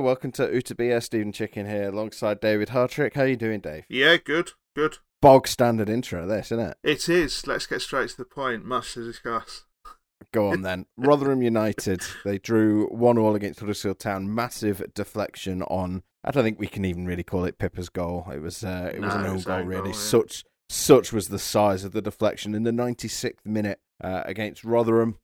Hello, welcome to Utabia. Stephen Chicken here, alongside David Hartrick. How are you doing, Dave? Yeah, good, good. Bog standard intro, this, isn't it? It is. Let's get straight to the point. Much to discuss. Go on then. Rotherham United. They drew one all against Huddersfield Town. Massive deflection on. I don't think we can even really call it Pipa's goal. It was. Uh, it was an own goal, really. goal, yeah. Such such was the size of the deflection in the 96th minute uh, against Rotherham.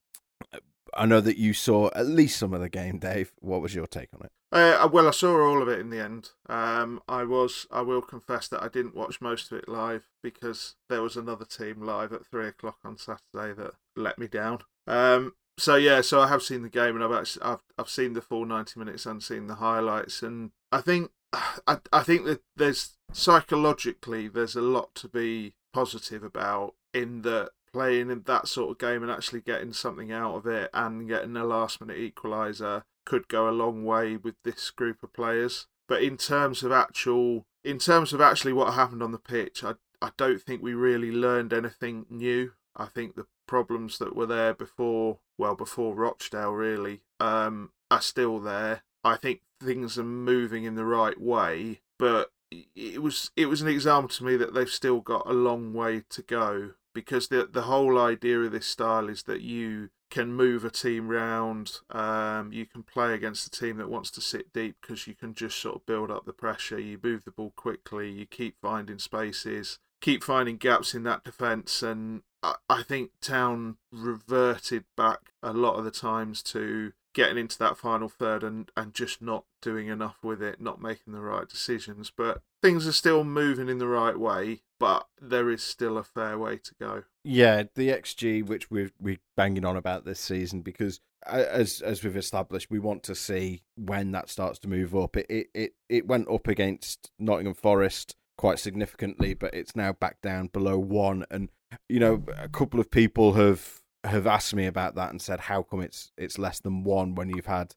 I know that you saw at least some of the game, Dave. What was your take on it? Uh, well, I saw all of it in the end. Um, I was. I will confess that I didn't watch most of it live because there was another team live at three o'clock on Saturday that let me down. Um, so yeah, so I have seen the game and I've actually I've I've seen the full ninety minutes and seen the highlights, and I think I I think that there's psychologically there's a lot to be positive about in that playing in that sort of game and actually getting something out of it and getting a last minute equaliser could go a long way with this group of players. But in terms of actual in terms of actually what happened on the pitch, I I don't think we really learned anything new. I think the problems that were there before well before Rochdale really um are still there. I think things are moving in the right way, but it was it was an example to me that they've still got a long way to go because the the whole idea of this style is that you can move a team round, um, you can play against a team that wants to sit deep because you can just sort of build up the pressure. You move the ball quickly, you keep finding spaces, keep finding gaps in that defence, and I, I think Town reverted back a lot of the times to getting into that final third and, and just not doing enough with it, not making the right decisions. But things are still moving in the right way, but there is still a fair way to go. Yeah, the XG, which we're we banging on about this season, because uh, as as we've established, we want to see when that starts to move up. It it it, it went up against Nottingham Forest quite significantly, but it's now back down below one. And you know, a couple of people have have asked me about that and said, how come it's it's less than one when you've had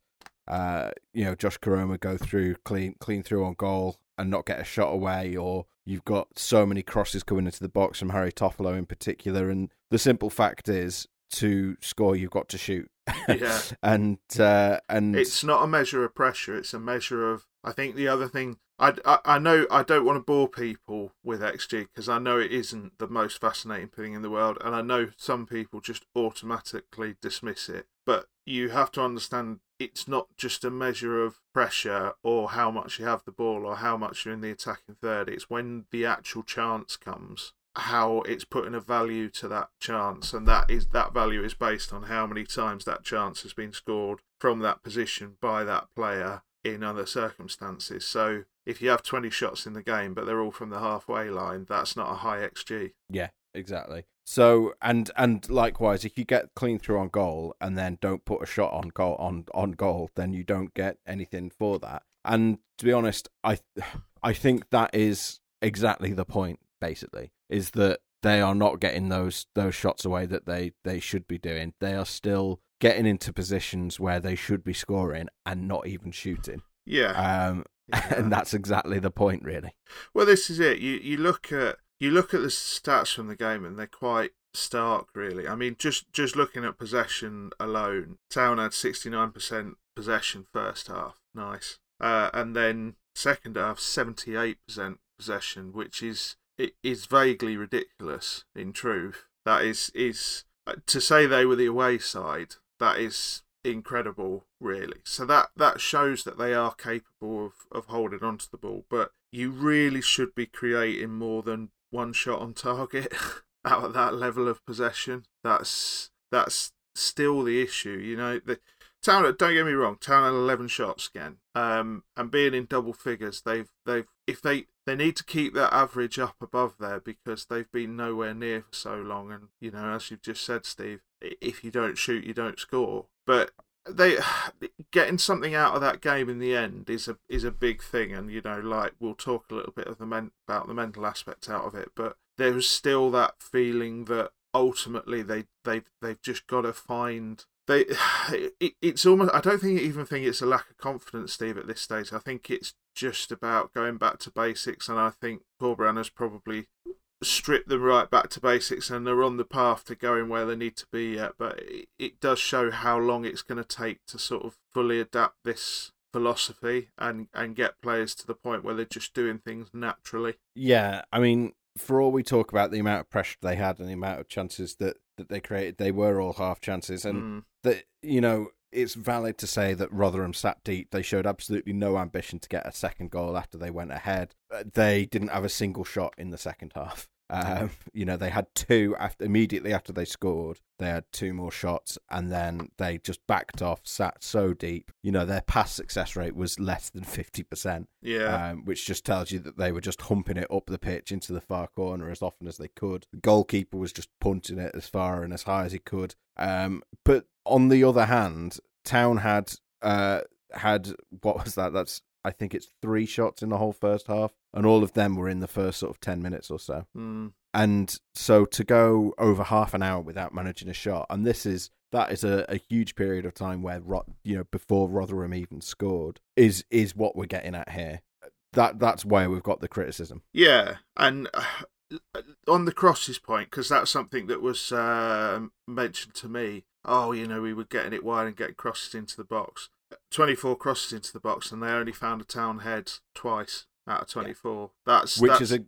uh, you know, Josh Koroma go through clean clean through on goal and not get a shot away, or you've got so many crosses coming into the box from Harry Toffolo in particular. And the simple fact is, to score, you've got to shoot. Yeah. and uh, and It's not a measure of pressure, it's a measure of. I think the other thing. I, I, I know I don't want to bore people with XG because I know it isn't the most fascinating thing in the world, and I know some people just automatically dismiss it. But you have to understand it's not just a measure of pressure or how much you have the ball or how much you're in the attacking third. It's when the actual chance comes, how it's putting a value to that chance, and that is that value is based on how many times that chance has been scored from that position by that player in other circumstances. So if you have 20 shots in the game, but they're all from the halfway line, that's not a high XG. Yeah, exactly. So and and likewise, if you get clean through on goal and then don't put a shot on goal on on goal, then you don't get anything for that. And to be honest, I I think that is exactly the point. Basically, is that they are not getting those those shots away that they they should be doing. They are still getting into positions where they should be scoring and not even shooting. Yeah. Um, and that's exactly the point, really. Well, this is it. You you look at you look at the stats from the game, and they're quite stark, really. I mean, just just looking at possession alone, Town had sixty nine percent possession first half, nice, uh, and then second half seventy eight percent possession, which is is vaguely ridiculous. In truth, that is is uh, to say they were the away side. That is incredible, really. So that that shows that they are capable of, of holding onto the ball, but you really should be creating more than one shot on target out of that level of possession. That's that's still the issue. You know, the Town. Don't get me wrong. Town had eleven shots again. Um, and being in double figures, they've they've if they they need to keep that average up above there because they've been nowhere near for so long. And you know, as you've just said, Steve, if you don't shoot, you don't score. But they getting something out of that game in the end is a is a big thing, and you know, like we'll talk a little bit of the men, about the mental aspect out of it, but there was still that feeling that ultimately they they they've just got to find they it, it's almost I don't think even think it's a lack of confidence, Steve, at this stage. I think it's just about going back to basics, and I think Corberan has probably strip them right back to basics and they're on the path to going where they need to be yet but it, it does show how long it's going to take to sort of fully adapt this philosophy and and get players to the point where they're just doing things naturally yeah i mean for all we talk about the amount of pressure they had and the amount of chances that that they created they were all half chances and mm. that you know it's valid to say that Rotherham sat deep. They showed absolutely no ambition to get a second goal after they went ahead. Uh, they didn't have a single shot in the second half. Um, you know, they had two after immediately after they scored. They had two more shots, and then they just backed off, sat so deep. You know, their pass success rate was less than fifty percent. Yeah, um, which just tells you that they were just humping it up the pitch into the far corner as often as they could. The goalkeeper was just punting it as far and as high as he could. Um, but on the other hand, Town had uh, had what was that? That's I think it's three shots in the whole first half, and all of them were in the first sort of 10 minutes or so. Mm. And so to go over half an hour without managing a shot, and this is that is a, a huge period of time where you know before Rotherham even scored is is what we're getting at here. That that's where we've got the criticism. Yeah, and uh, on the crosses point because that's something that was uh, mentioned to me. Oh, you know, we were getting it wide and getting crosses into the box. 24 crosses into the box and they only found a town head twice out of 24. Yeah. That's which that's is a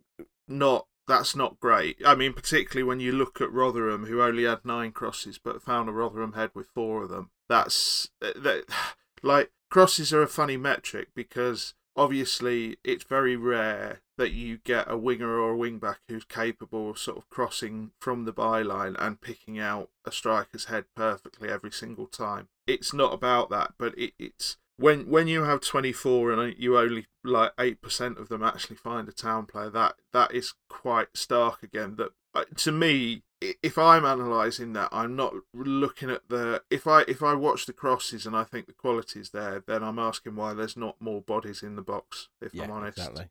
not that's not great. I mean, particularly when you look at Rotherham, who only had nine crosses but found a Rotherham head with four of them. That's eh, that, like crosses are a funny metric because obviously it's very rare that you get a winger or a wingback who's capable of sort of crossing from the byline and picking out a striker's head perfectly every single time. It's not about that, but it, it's when when you have 24 and you only like 8% of them actually find a town player that that is quite stark again that uh, to me if I'm analysing that, I'm not looking at the if I if I watch the crosses and I think the quality's there, then I'm asking why there's not more bodies in the box. If yeah, I'm honest, exactly.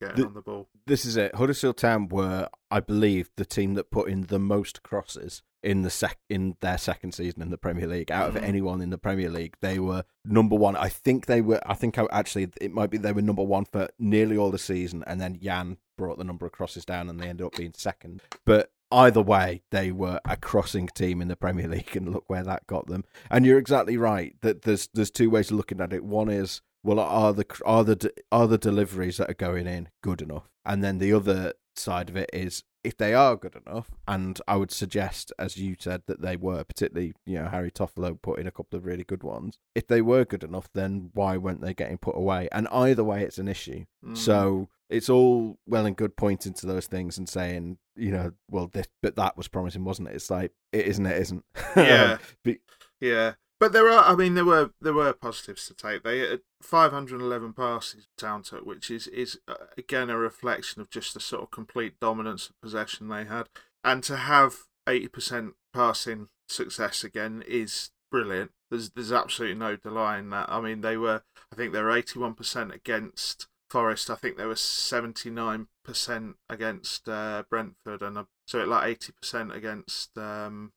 getting the, on the ball. This is it. Huddersfield Town were, I believe, the team that put in the most crosses in the sec in their second season in the Premier League. Out of mm. anyone in the Premier League, they were number one. I think they were. I think I, actually it might be they were number one for nearly all the season, and then Jan brought the number of crosses down, and they ended up being second. But either way, they were a crossing team in the Premier League, and look where that got them. And you're exactly right that there's there's two ways of looking at it. One is well, are the are the are the deliveries that are going in good enough? And then the other side of it is if they are good enough, and I would suggest, as you said, that they were, particularly, you know, Harry Toffolo put in a couple of really good ones. If they were good enough, then why weren't they getting put away? And either way, it's an issue. Mm. So it's all well and good pointing to those things and saying, you know, well, this, but that was promising, wasn't it? It's like it isn't, it isn't. Yeah. but, yeah. But there are, I mean, there were there were positives to take. They had 511 passes down to it, which is is uh, again a reflection of just the sort of complete dominance of possession they had, and to have 80% passing success again is brilliant. There's there's absolutely no denying that. I mean, they were, I think they were 81% against Forest. I think they were 79% against uh, Brentford, and uh, so like 80% against. Um,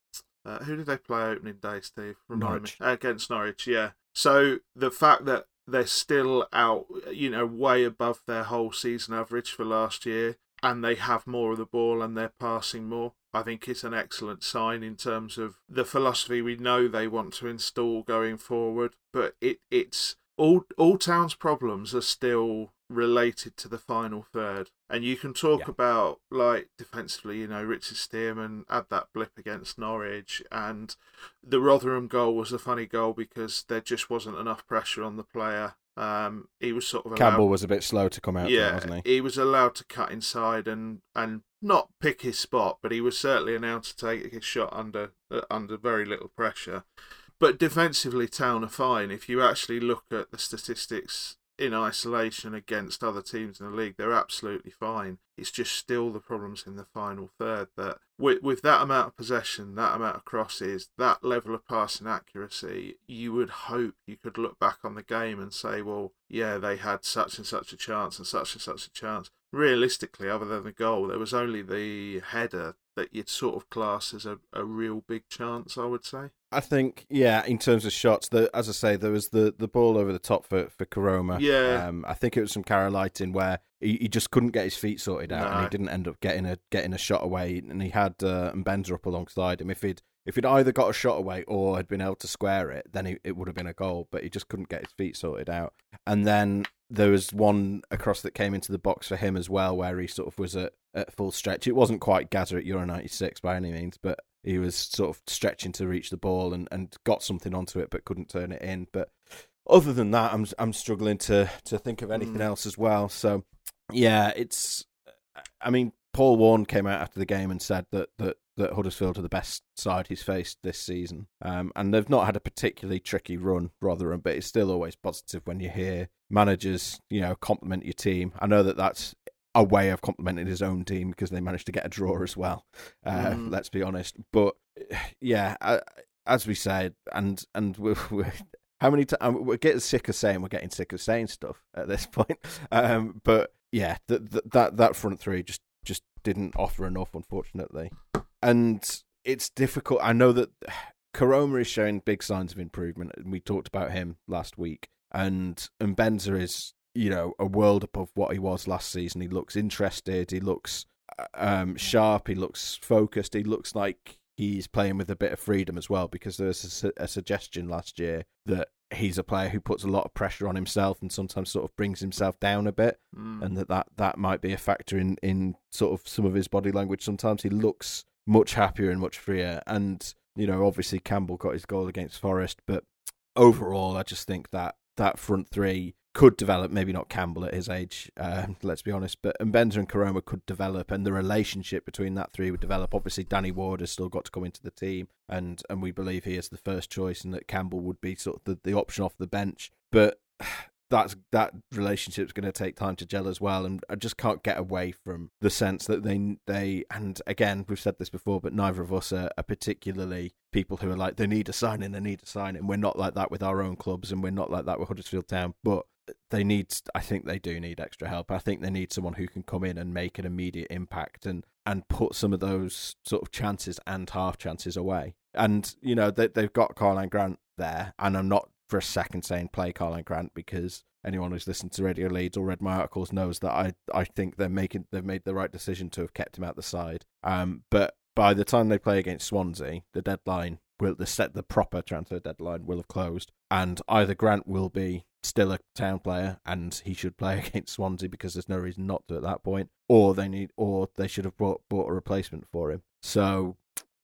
uh, who did they play opening day, Steve? Remind Norwich. Me. Against Norwich, yeah. So the fact that they're still out, you know, way above their whole season average for last year, and they have more of the ball and they're passing more. I think it's an excellent sign in terms of the philosophy we know they want to install going forward. But it, it's all all Town's problems are still related to the final third. And you can talk yeah. about like defensively, you know, Richard Stearman had that blip against Norwich, and the Rotherham goal was a funny goal because there just wasn't enough pressure on the player. Um, he was sort of allowed, Campbell was a bit slow to come out. Yeah, there, wasn't he? he was allowed to cut inside and and not pick his spot, but he was certainly allowed to take his shot under uh, under very little pressure. But defensively, Town are fine. If you actually look at the statistics in isolation against other teams in the league, they're absolutely fine. It's just still the problems in the final third that with with that amount of possession, that amount of crosses, that level of passing accuracy, you would hope you could look back on the game and say, well, yeah, they had such and such a chance and such and such a chance. Realistically, other than the goal, there was only the header that you'd sort of class as a, a real big chance, I would say. I think, yeah, in terms of shots, the, as I say, there was the, the ball over the top for, for Koroma. Yeah. Um, I think it was some Karalighting where he, he just couldn't get his feet sorted out No. and he didn't end up getting a getting a shot away and he had uh, Mbenza up alongside him. If he'd if he'd either got a shot away or had been able to square it, then he, it would have been a goal, but he just couldn't get his feet sorted out. And then there was one across that came into the box for him as well, where he sort of was at, at full stretch. It wasn't quite Gaza at Euro 96 by any means, but he was sort of stretching to reach the ball and, and got something onto it, but couldn't turn it in. But other than that, I'm I'm struggling to to think of anything Mm. else as well. So yeah, it's. I mean, Paul Warne came out after the game and said that that that Huddersfield are the best side he's faced this season, um, and they've not had a particularly tricky run, Rotherham, but it's still always positive when you hear managers, you know, compliment your team. I know that that's a way of complimenting his own team because they managed to get a draw as well. Uh, Mm. Let's be honest, but yeah, I, as we said, and and we're, we're how many times we're getting sick of saying we're getting sick of saying stuff at this point. Um, but yeah, th- th- that that front three just just didn't offer enough, unfortunately, and it's difficult. I know that Koroma is showing big signs of improvement, and we talked about him last week, and and Mbenza is you know a world above what he was last season. He looks interested. He looks um, sharp. He looks focused. He looks like he's playing with a bit of freedom as well because there was a, su- a suggestion last year that he's a player who puts a lot of pressure on himself and sometimes sort of brings himself down a bit Mm. and that, that that might be a factor in in sort of some of his body language sometimes he looks much happier and much freer and you know obviously Campbell got his goal against Forest but overall I just think that that front three could develop maybe not Campbell at his age uh, let's be honest but and and Koroma could develop and the relationship between that three would develop. Obviously Danny Ward has still got to come into the team and and we believe he is the first choice and that Campbell would be sort of the, the option off the bench. But that's that relationship's going to take time to gel as well and I just can't get away from the sense that they they and again we've said this before but neither of us are, are particularly people who are like they need a sign signing they need a signing we're not like that with our own clubs and we're not like that with Huddersfield Town but they need I think they do need extra help. I think they need someone who can come in and make an immediate impact and and put some of those sort of chances and half chances away. And you know they, they've got Karlan Grant there and I'm not for a second saying play Karlan Grant because anyone who's listened to Radio Leeds or read my articles knows that I I think they're making they've made the right decision to have kept him out the side. Um, but by the time they play against Swansea, the deadline will the set the proper transfer deadline will have closed, and either Grant will be still a town player and he should play against Swansea because there's no reason not to at that point, or they need or they should have bought bought a replacement for him. So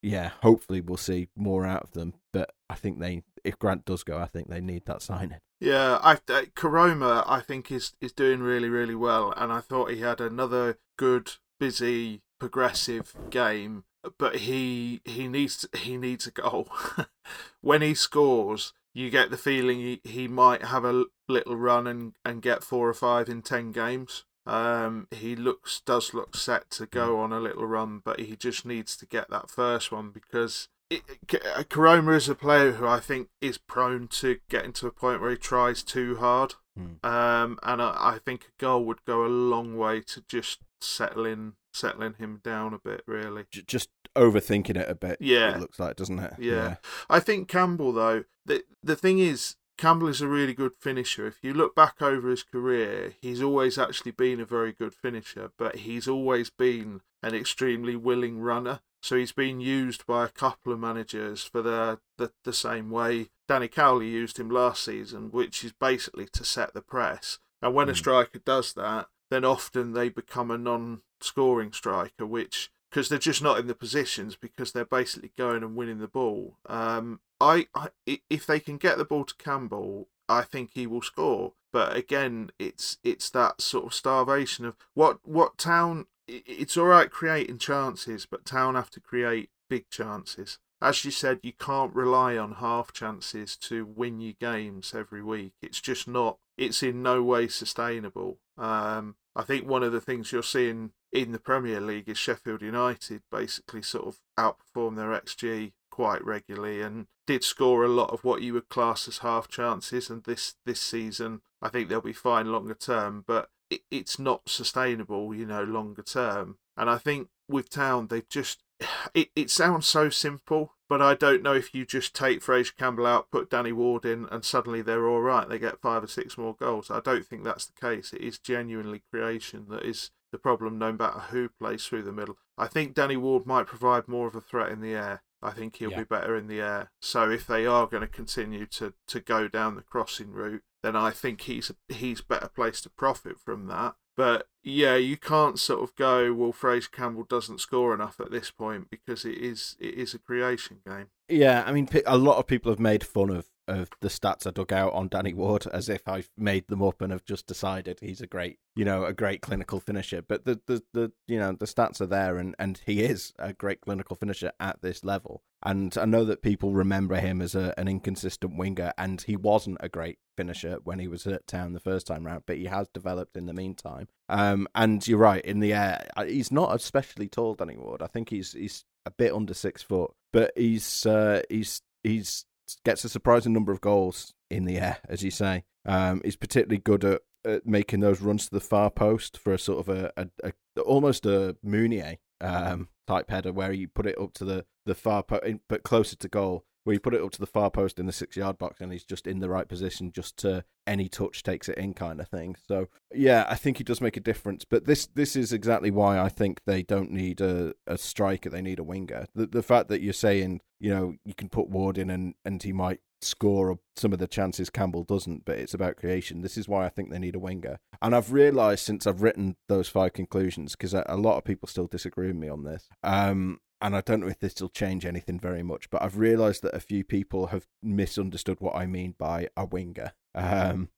yeah, hopefully we'll see more out of them. But I think they, if Grant does go, I think they need that signing. Yeah, I uh, Koroma I think is is doing really really well, and I thought he had another good, busy, progressive game. But he he needs he needs a goal. when he scores, you get the feeling he, he might have a little run and, and get four or five in ten games. Um, he looks does look set to go on a little run, but he just needs to get that first one because it, uh, Koroma is a player who I think is prone to getting to a point where he tries too hard. Hmm. Um, and I, I think a goal would go a long way to just settling settling him down a bit, really. Just overthinking it a bit. Yeah. it looks like, doesn't it? Yeah. I think Campbell though, the the thing is Campbell is a really good finisher. If you look back over his career, he's always actually been a very good finisher, but he's always been an extremely willing runner. So he's been used by a couple of managers for the the, the same way Danny Cowley used him last season, which is basically to set the press. And when a Mm. striker does that, then often they become a non-scoring striker, which because they're just not in the positions because they're basically going and winning the ball. Um, I i- if they can get the ball to Campbell, I think he will score. But again, it's it's that sort of starvation of what what town. It's all right creating chances, but town have to create big chances. as you said, you can't rely on half chances to win your games every week. It's just not. It's in no way sustainable. Um, I think one of the things you're seeing in the Premier League is Sheffield United basically sort of outperform their XG quite regularly and did score a lot of what you would class as half chances. And this this season, I think they'll be fine longer term, but it, it's not sustainable, you know, longer term. And I think with Town, they've just it, it sounds so simple, but I don't know if you just take Fraser Campbell out, put Danny Ward in, and suddenly they're all right. They get five or six more goals. I don't think that's the case. It is genuinely creation that is the problem, no matter who plays through the middle. I think Danny Ward might provide more of a threat in the air. I think he'll yeah. be better in the air. So if they are going to continue to, to go down the crossing route, then I think he's he's better placed to profit from that. But yeah, you can't sort of go, well, Fraser Campbell doesn't score enough at this point because it is it is a creation game. Yeah, I mean, a lot of people have made fun of of the stats I dug out on Danny Ward as if I've made them up and have just decided he's a great, you know, a great clinical finisher. But the the, the you know the stats are there, and and he is a great clinical finisher at this level. And I know that people remember him as a, an inconsistent winger, and he wasn't a great finisher when he was at town the first time round, but he has developed in the meantime. Um, and you're right in the air, he's not especially tall, Danny Ward. I think he's he's a bit under six foot, but he's uh, he's he's gets a surprising number of goals in the air, as you say. Um, he's particularly good at, at, making those runs to the far post for a sort of a, a, a almost a Mounié um, type header where you put it up to the the far post, but closer to goal where you put it up to the far post in the six yard box and he's just in the right position just to any touch takes it in kind of thing. So yeah, I think he does make a difference. But this this is exactly why I think they don't need a, a striker, they need a winger. The the fact that you're saying, you know, you can put Ward in and, and he might score some of the chances Campbell doesn't, but it's about creation. This is why I think they need a winger. And I've realised since I've written those five conclusions, because a, a, lot of people still disagree with me on this, um, and I don't know if this will change anything very much, but I've realised that a few people have misunderstood what I mean by a winger. Um,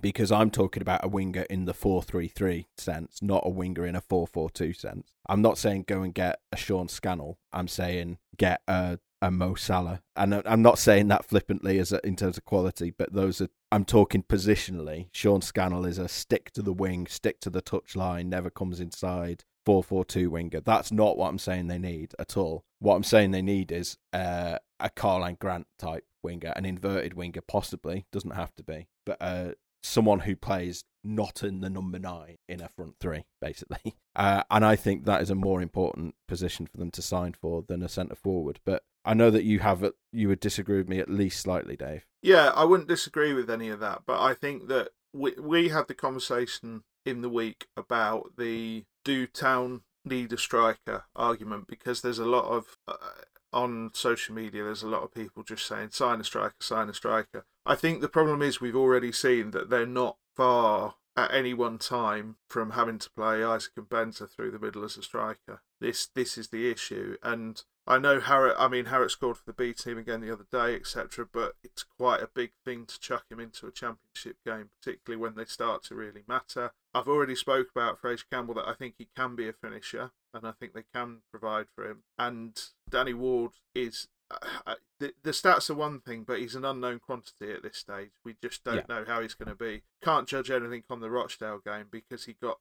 because I'm talking about a winger in the 4-3-3 sense, not a winger in a 4-4-2 sense. I'm not saying go and get a Sean Scannell. I'm saying get a, a Mo Salah. And I'm not saying that flippantly as a, in terms of quality, but those are I'm talking positionally. Sean Scannell is a stick to the wing, stick to the touch line, never comes inside, 4-4-2 winger. That's not what I'm saying they need at all. What I'm saying they need is uh, a Karlan Grant type winger, an inverted winger, possibly doesn't have to be, but uh, someone who plays not in the number nine in a front three, basically. Uh, and I think that is a more important position for them to sign for than a centre forward. But I know that you have you would disagree with me at least slightly, Dave. Yeah, I wouldn't disagree with any of that, but I think that we we had the conversation in the week about the do town need a striker argument because there's a lot of uh, on social media there's a lot of people just saying sign a striker sign a striker i think the problem is we've already seen that they're not far at any one time from having to play Isaac and Mbenza through the middle as a striker. This this is the issue, and I know Harrop. I mean, Harrop scored for the B team again the other day, etc. But it's quite a big thing to chuck him into a championship game, particularly when they start to really matter. I've already spoke about Fraser Campbell that I think he can be a finisher, and I think they can provide for him. And Danny Ward is uh, the, the stats are one thing, but he's an unknown quantity at this stage. We just don't yeah. know how he's going to be. Can't judge anything on the Rochdale game because he got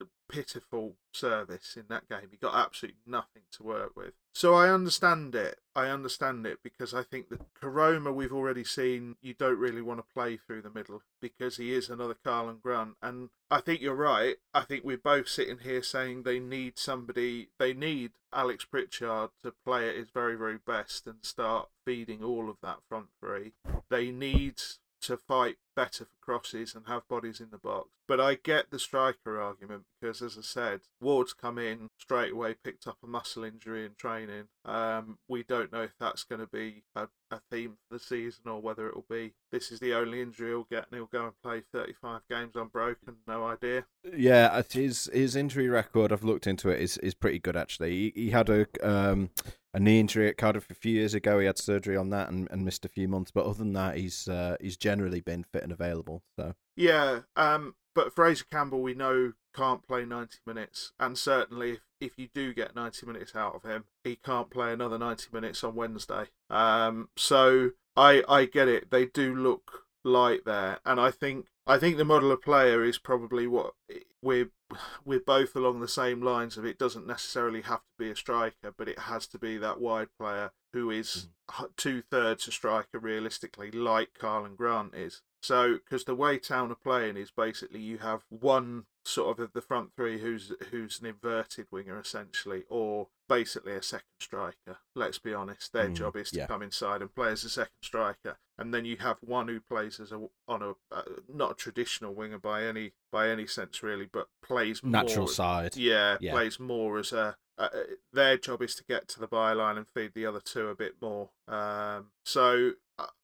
a pitiful service in that game. He got absolutely nothing to work with. So I understand it. I understand it because I think the Koroma we've already seen you don't really want to play through the middle because he is another Karlan Grant. And I think you're right. I think we're both sitting here saying they need somebody, they need Alex Pritchard to play at his very, very best and start feeding all of that front three. They need to fight better for crosses and have bodies in the box. But I get the striker argument because, as I said, Ward's come in straight away, picked up a muscle injury in training. Um, we don't know if that's going to be a, a theme for the season or whether it'll be this is the only injury he'll get and he'll go and play 35 games unbroken. No idea. Yeah, his his injury record, I've looked into it, is is pretty good actually. He, he had a um, a knee injury at Cardiff a few years ago. He had surgery on that and, and missed a few months. But other than that, he's uh, he's generally been fit and available. So yeah, um, but Fraser Campbell we know can't play ninety minutes, and certainly if, if you do get 90 minutes out of him, he can't play another 90 minutes on Wednesday. Um, so I I get it. They do look light there, and I think I think the model of player is probably what we're we're both along the same lines of it doesn't necessarily have to be a striker, but it has to be that wide player who is mm. two thirds a striker realistically, like Karlan Grant is. So, because the way Town are playing is basically you have one sort of the front three who's who's an inverted winger essentially, or basically a second striker. Let's be honest, their mm, job is to yeah. come inside and play as a second striker, and then you have one who plays as a on a uh, not a traditional winger by any by any sense really, but plays natural more, side. Yeah, yeah, plays more as a uh, their job is to get to the byline and feed the other two a bit more. Um, so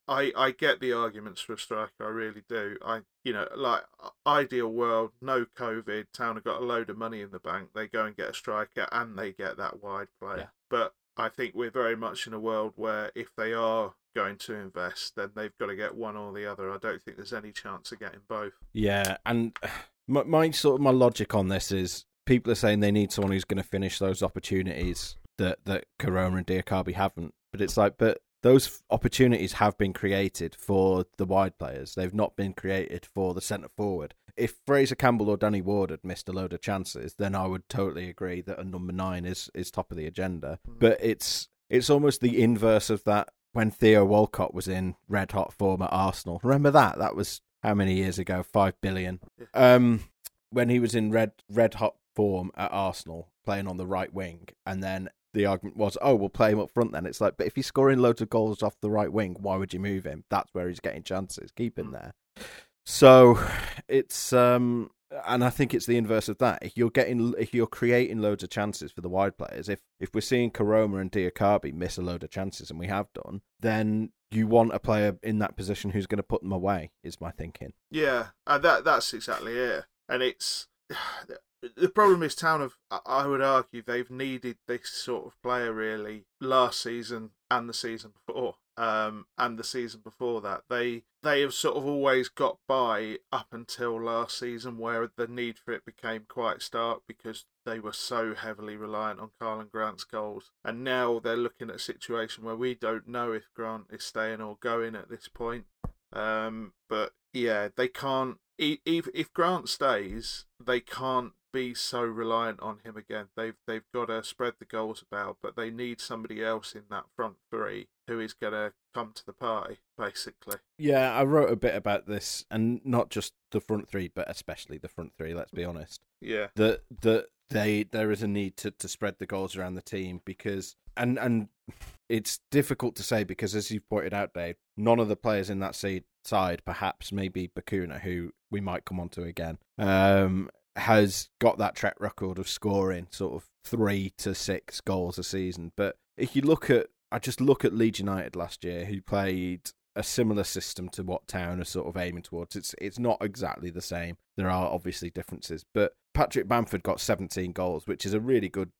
I I get the arguments for a striker. I really do. I you know like ideal world, no COVID. Town have got a load of money in the bank. They go and get a striker and they get that wide player. Yeah. But I think we're very much in a world where if they are going to invest, then they've got to get one or the other. I don't think there's any chance of getting both. Yeah, and my, my sort of my logic on this is people are saying they need someone who's going to finish those opportunities that that Koroma and Diakhaby haven't. But it's like, but those opportunities have been created for the wide players. They've not been created for the centre forward. If Fraser Campbell or Danny Ward had missed a load of chances, then I would totally agree that a number nine is is top of the agenda. Mm. But it's it's almost the inverse of that when Theo Walcott was in red hot form at Arsenal. Remember that? That was how many years ago? Five billion. Um, when he was in red red hot form at Arsenal, playing on the right wing, and then the argument was, oh, we'll play him up front then. It's like, but if he's scoring loads of goals off the right wing, why would you move him? That's where he's getting chances. Keep him there. So it's um and I think it's the inverse of that. If you're getting if you're creating loads of chances for the wide players, if if we're seeing Koroma and Diakhaby miss a load of chances and we have done, then you want a player in that position who's going to put them away, is my thinking. Yeah, and that that's exactly it. And it's the problem is town of i would argue they've needed this sort of player really last season and the season before um, and the season before that. They they have sort of always got by up until last season where the need for it became quite stark because they were so heavily reliant on Karlan Grant's goals. And now they're looking at a situation where we don't know if Grant is staying or going at this point. Um, but yeah they can't if if Grant stays, they can't be so reliant on him again. They've they've got to spread the goals about, but they need somebody else in that front three who is going to come to the party, basically. Yeah, I wrote a bit about this, and not just the front three, but especially the front three. Let's be honest. Yeah. That that they there is a need to to spread the goals around the team because and and it's difficult to say because as you've pointed out, Dave, none of the players in that side, perhaps maybe Bacuna, who we might come on to again, um, has got that track record of scoring sort of three to six goals a season. But if you look at, I just look at Leeds United last year, who played a similar system to what Town are sort of aiming towards. It's it's not exactly the same. There are obviously differences, but Patrick Bamford got 17 goals, which is a really good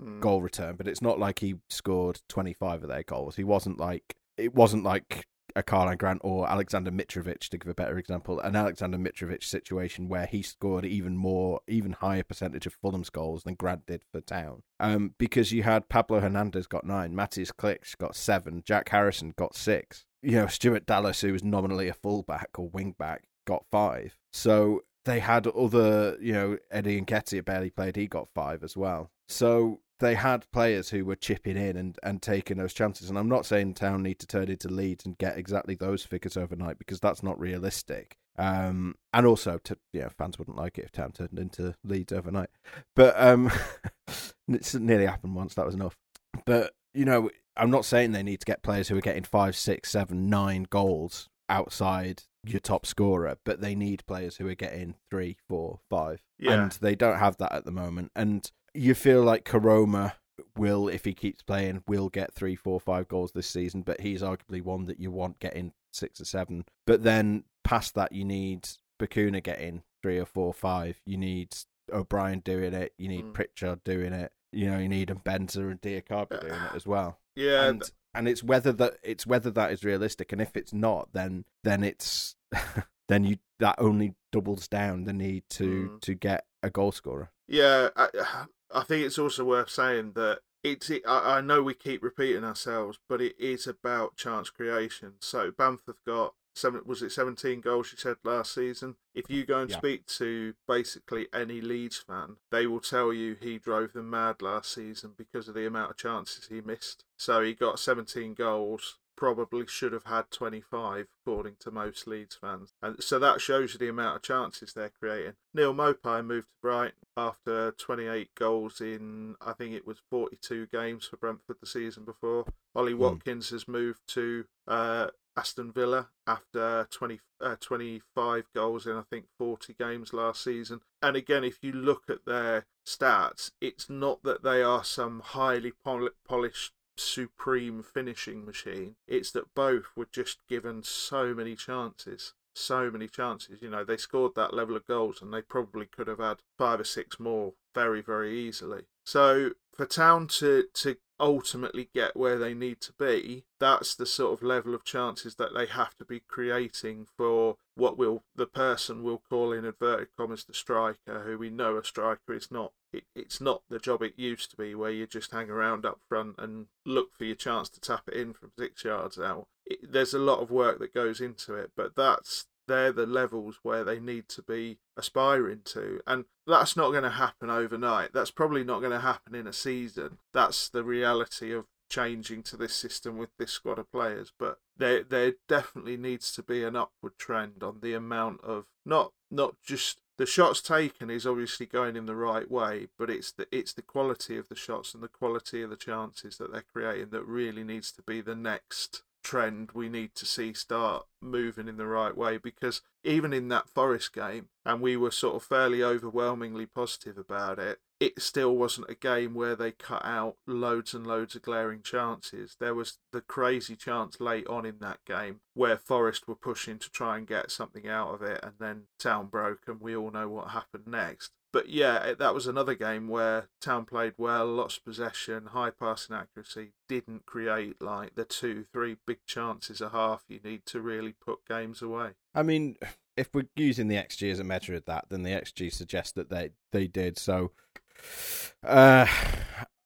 mm. goal return. But it's not like he scored 25 of their goals. He wasn't like it wasn't like a Karlan Grant or Alexander Mitrovic, to give a better example, an Alexander Mitrovic situation where he scored even more, even higher percentage of Fulham's goals than Grant did for Town. Um, because you had Pablo Hernandez got nine, Mateusz Klich got seven, Jack Harrison got six. You know, Stuart Dallas, who was nominally a fullback or wingback, got five. So they had other, you know, Eddie Nketiah barely played, he got five as well. So they had players who were chipping in and, and taking those chances. And I'm not saying Town need to turn into Leeds and get exactly those figures overnight because that's not realistic. Um, and also, to you know, fans wouldn't like it if Town turned into Leeds overnight. But um, it's nearly happened once. That was enough. But you know, I'm not saying they need to get players who are getting five, six, seven, nine goals outside your top scorer, but they need players who are getting three, four, five. Yeah. And they don't have that at the moment. And you feel like Koroma will, if he keeps playing, will get three, four, five goals this season, but he's arguably one that you want getting six or seven. But then past that, you need Bacuna getting three or four, five. You need O'Brien doing it. You need mm. Pritchard doing it. You know, you need Mbenza and Diakhaby doing it as well. Yeah, and, and it's whether that it's whether that is realistic, and if it's not, then then it's then you that only doubles down the need to mm. to get a goal scorer. Yeah, I, I think it's also worth saying that it's. I, I know we keep repeating ourselves, but it is about chance creation. So Bamford got seven. Was it seventeen goals? You said last season. If you go and Yeah. speak to basically any Leeds fan, they will tell you he drove them mad last season because of the amount of chances he missed. So he got seventeen goals. Probably should have had 25, according to most Leeds fans. And so that shows you the amount of chances they're creating. Neal Maupay moved to Brighton after 28 goals in, I think it was 42 games for Brentford the season before. Ollie Watkins has moved to uh, Aston Villa after 20, uh, 25 goals in, I think, 40 games last season. And again, if you look at their stats, it's not that they are some highly pol- polished supreme finishing machine. It's that both were just given so many chances. So many chances. You know, they scored that level of goals and they probably could have had five or six more very, very easily. So for Town to, to ultimately get where they need to be, that's the sort of level of chances that they have to be creating for what will the person will call in inverted commas the striker, who we know a striker is not. It, it's not the job it used to be, where you just hang around up front and look for your chance to tap it in from six yards out. It, there's a lot of work that goes into it, but that's they're the levels where they need to be aspiring to. And that's not going to happen overnight. That's probably not going to happen in a season. That's the reality of changing to this system with this squad of players. But there there definitely needs to be an upward trend on the amount of not not just the shots taken is obviously going in the right way, but it's the it's the quality of the shots and the quality of the chances that they're creating that really needs to be the next trend we need to see start moving in the right way because even in that Forest game and we were sort of fairly overwhelmingly positive about it it still wasn't a game where they cut out loads and loads of glaring chances. There was the crazy chance late on in that game where Forest were pushing to try and get something out of it and then Town broke and we all know what happened next but yeah, that was another game where Town played well, lots of possession, high passing accuracy, didn't create like the two, three big chances a half you need to really put games away. I mean, if we're using the XG as a measure of that, then the XG suggests that they they did. So, uh,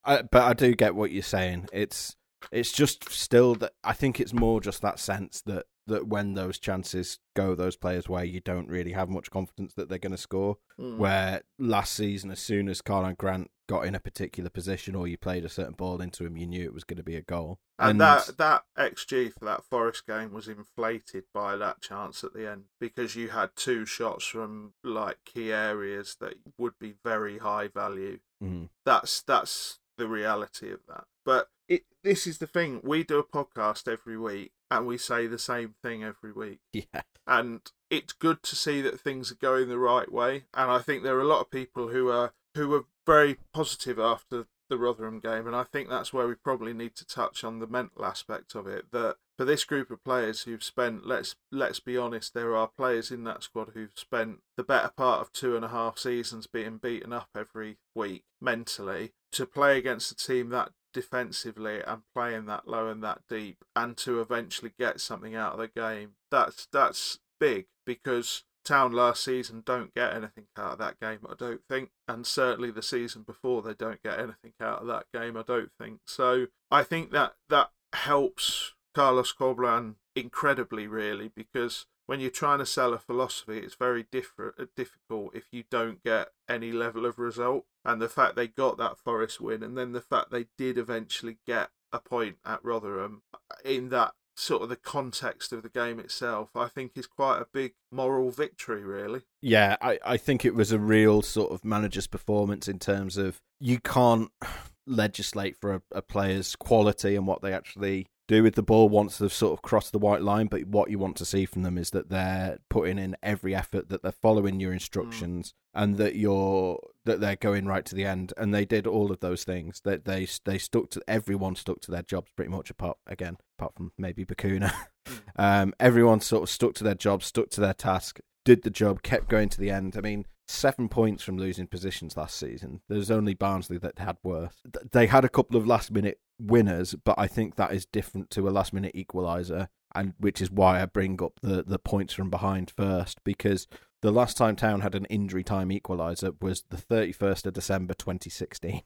I, but I do get what you're saying. It's it's just still that I think it's more just that sense that that when those chances go those players' way, you don't really have much confidence that they're going to score. Mm. Where last season, as soon as Carl Grant got in a particular position or you played a certain ball into him, you knew it was going to be a goal. And, that that XG for that Forest game was inflated by that chance at the end because you had two shots from like key areas that would be very high value. Mhm. That's that's the reality of that. But it this is the thing. We do a podcast every week and we say the same thing every week. yeah, and it's good to see that things are going the right way. And I think there are a lot of people who are who are very positive after the Rotherham game, and I think that's where we probably need to touch on the mental aspect of it. That for this group of players who've spent, let's let's be honest, there are players in that squad who've spent the better part of two and a half seasons being beaten up every week mentally to play against a team that defensively and playing that low and that deep and to eventually get something out of the game. That's that's big because Town last season don't get anything out of that game I don't think and certainly the season before they don't get anything out of that game I don't think. So I think that that helps Carlos Corberan incredibly really because when you're trying to sell a philosophy it's very different uh, difficult if you don't get any level of result and the fact they got that Forest win and then the fact they did eventually get a point at Rotherham uh, in that sort of the context of the game itself I think is quite a big moral victory really. Yeah, I, I think it was a real sort of manager's performance in terms of you can't legislate for a, a player's quality and what they actually do with the ball once they've sort of crossed the white line. But what you want to see from them is that they're putting in every effort, that they're following your instructions, and that you're that they're going right to the end. And they did all of those things. That they they stuck to everyone stuck to their jobs pretty much apart again apart from maybe Bacuna. um, everyone sort of stuck to their job, stuck to their task, did the job, kept going to the end. I mean, seven points from losing positions last season. There's only Barnsley that had worse. They had a couple of last minute winners, but I think that is different to a last minute equaliser, and which is why I bring up the, the points from behind first because the last time Town had an injury time equaliser was the 31st of December 2016.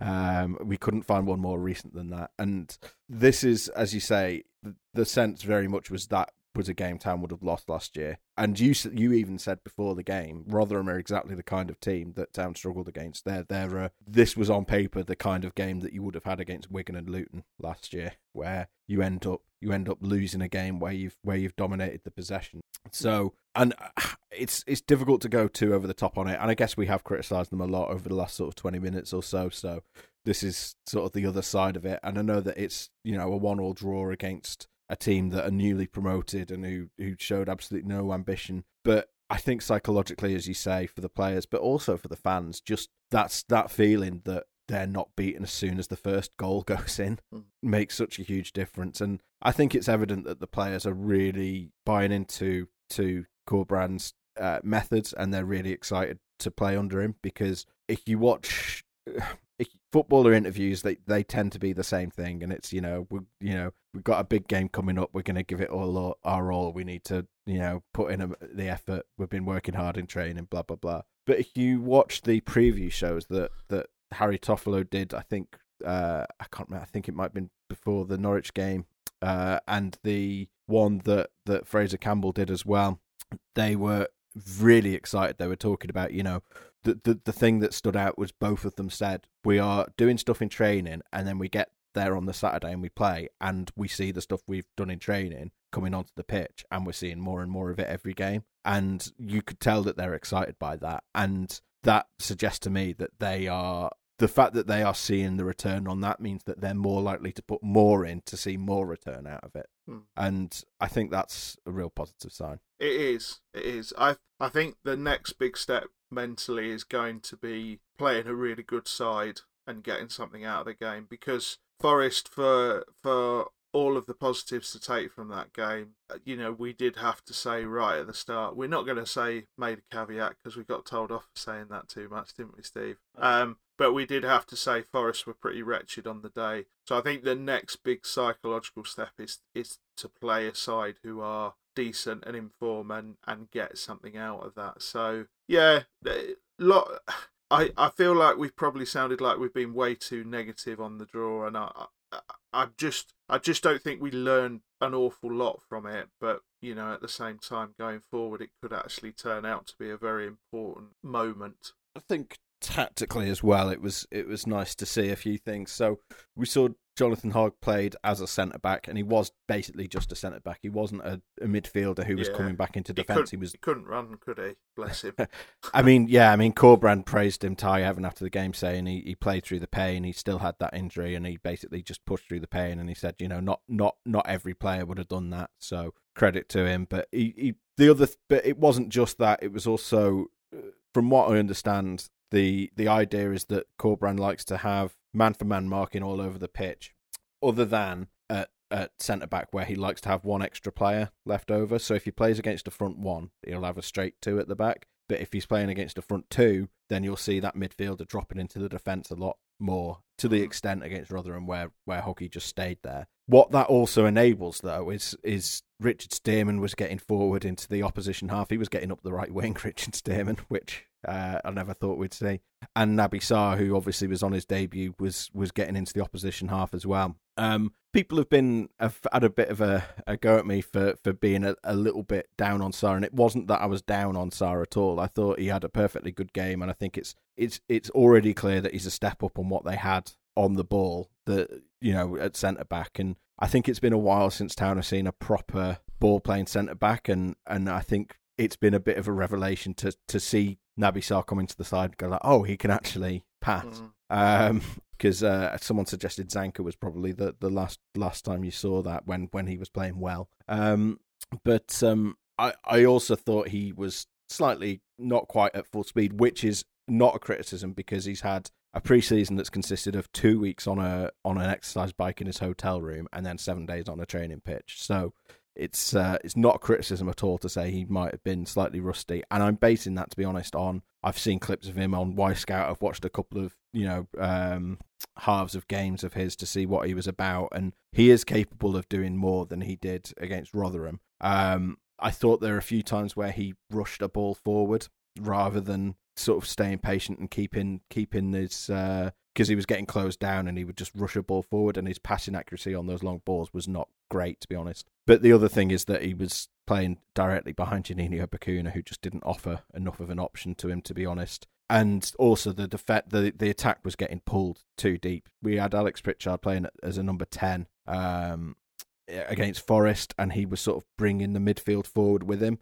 Um, we couldn't find one more recent than that. And this is, as you say, the, the sense very much was that was a game Town would have lost last year. And you you even said before the game, Rotherham are exactly the kind of team that Town struggled against. They're, they're, uh, this was on paper the kind of game that you would have had against Wigan and Luton last year, where you end up you end up losing a game where you've where you've dominated the possession. So and it's it's difficult to go too over the top on it. And I guess we have criticised them a lot over the last sort of twenty minutes or so. So this is sort of the other side of it. And I know that it's you know a one all draw against a team that are newly promoted and who who showed absolutely no ambition. But I think psychologically, as you say, for the players, but also for the fans, just that's that feeling that they're not beaten as soon as the first goal goes in mm. makes such a huge difference. And I think it's evident that the players are really buying into to Corberán's uh, methods and they're really excited to play under him because if you watch footballer interviews they they tend to be the same thing and it's you know we you know we've got a big game coming up we're going to give it all our all we need to you know put in a, the effort we've been working hard in training blah blah blah. But if you watch the preview shows that that Harry Toffolo did I think uh I can't remember I think it might have been before the Norwich game uh and the one that that Fraser Campbell did as well they were really excited. They were talking about you know the, the the thing that stood out was both of them said we are doing stuff in training and then we get there on the Saturday and we play and we see the stuff we've done in training coming onto the pitch and we're seeing more and more of it every game and you could tell that they're excited by that and that suggests to me that they are the fact that they are seeing the return on that means that they're more likely to put more in to see more return out of it. Hmm. And I think that's a real positive sign. It is. It is. I I think the next big step mentally is going to be playing a really good side and getting something out of the game because Forest for for all of the positives to take from that game, uh, you know, we did have to say right at the start. We're not going to say made a caveat because we got told off for saying that too much, didn't we, Steve? Um, but we did have to say Forest were pretty wretched on the day. So I think the next big psychological step is is to play a side who are decent and inform and and get something out of that. So yeah, lot. I, I feel like we've probably sounded like we've been way too negative on the draw, and I, I I just I just don't think we learned an awful lot from it. But you know, at the same time, going forward, it could actually turn out to be a very important moment. I think tactically as well, it was it was nice to see a few things. So we saw Jonathan Hogg played as a centre back, and he was basically just a centre back. He wasn't a, a midfielder who was yeah. coming back into defence. He, he, was he couldn't run, could he? Bless him. I mean, yeah, I mean, Corberán praised him, Ty Evan, after the game, saying he, he played through the pain. He still had that injury, and he basically just pushed through the pain. And he said, you know, not not not every player would have done that. So credit to him. But he, he the other, but it wasn't just that. It was also, uh, from what I understand, the the idea is that Corberán likes to have man for man marking all over the pitch, other than at, at centre back where he likes to have one extra player left over. So if he plays against a front one, he'll have a straight two at the back. But if he's playing against a front two, then you'll see that midfielder dropping into the defence a lot more to the mm. extent against Rotherham where where Hoggy just stayed there. What that also enables though is is Richard Stearman was getting forward into the opposition half. He was getting up the right wing, Richard Stearman, which uh, I never thought we'd see. And Naby Sarr, who obviously was on his debut, was was getting into the opposition half as well. Um, people have been have had a bit of a, a go at me for for being a, a little bit down on Sarr, and it wasn't that I was down on Sarr at all. I thought he had a perfectly good game, and I think it's it's it's already clear that he's a step up on what they had on the ball. That you know at centre back, and I think it's been a while since Town have seen a proper ball playing centre back, and and I think it's been a bit of a revelation to to see Naby Sarr come into the side and go like, oh, he can actually pass. Mm. Um, because uh, someone suggested Zanka was probably the, the last last time you saw that when when he was playing well. Um, but um, I I also thought he was slightly not quite at full speed, which is not a criticism because he's had a preseason that's consisted of two weeks on a on an exercise bike in his hotel room and then seven days on a training pitch. So it's uh, it's not a criticism at all to say he might have been slightly rusty, and I'm basing that to be honest on I've seen clips of him on Wyscout. I've watched a couple of you know um, halves of games of his to see what he was about, and he is capable of doing more than he did against Rotherham. Um, I thought there were a few times where he rushed a ball forward rather than sort of staying patient and keeping keeping his because he was getting closed down and he would just rush a ball forward and his passing accuracy on those long balls was not great to be honest. But the other thing is that he was playing directly behind Juninho Bacuna, who just didn't offer enough of an option to him to be honest. And also the defect, the the attack was getting pulled too deep. We had Alex Pritchard playing as a number ten um, against Forest, and he was sort of bringing the midfield forward with him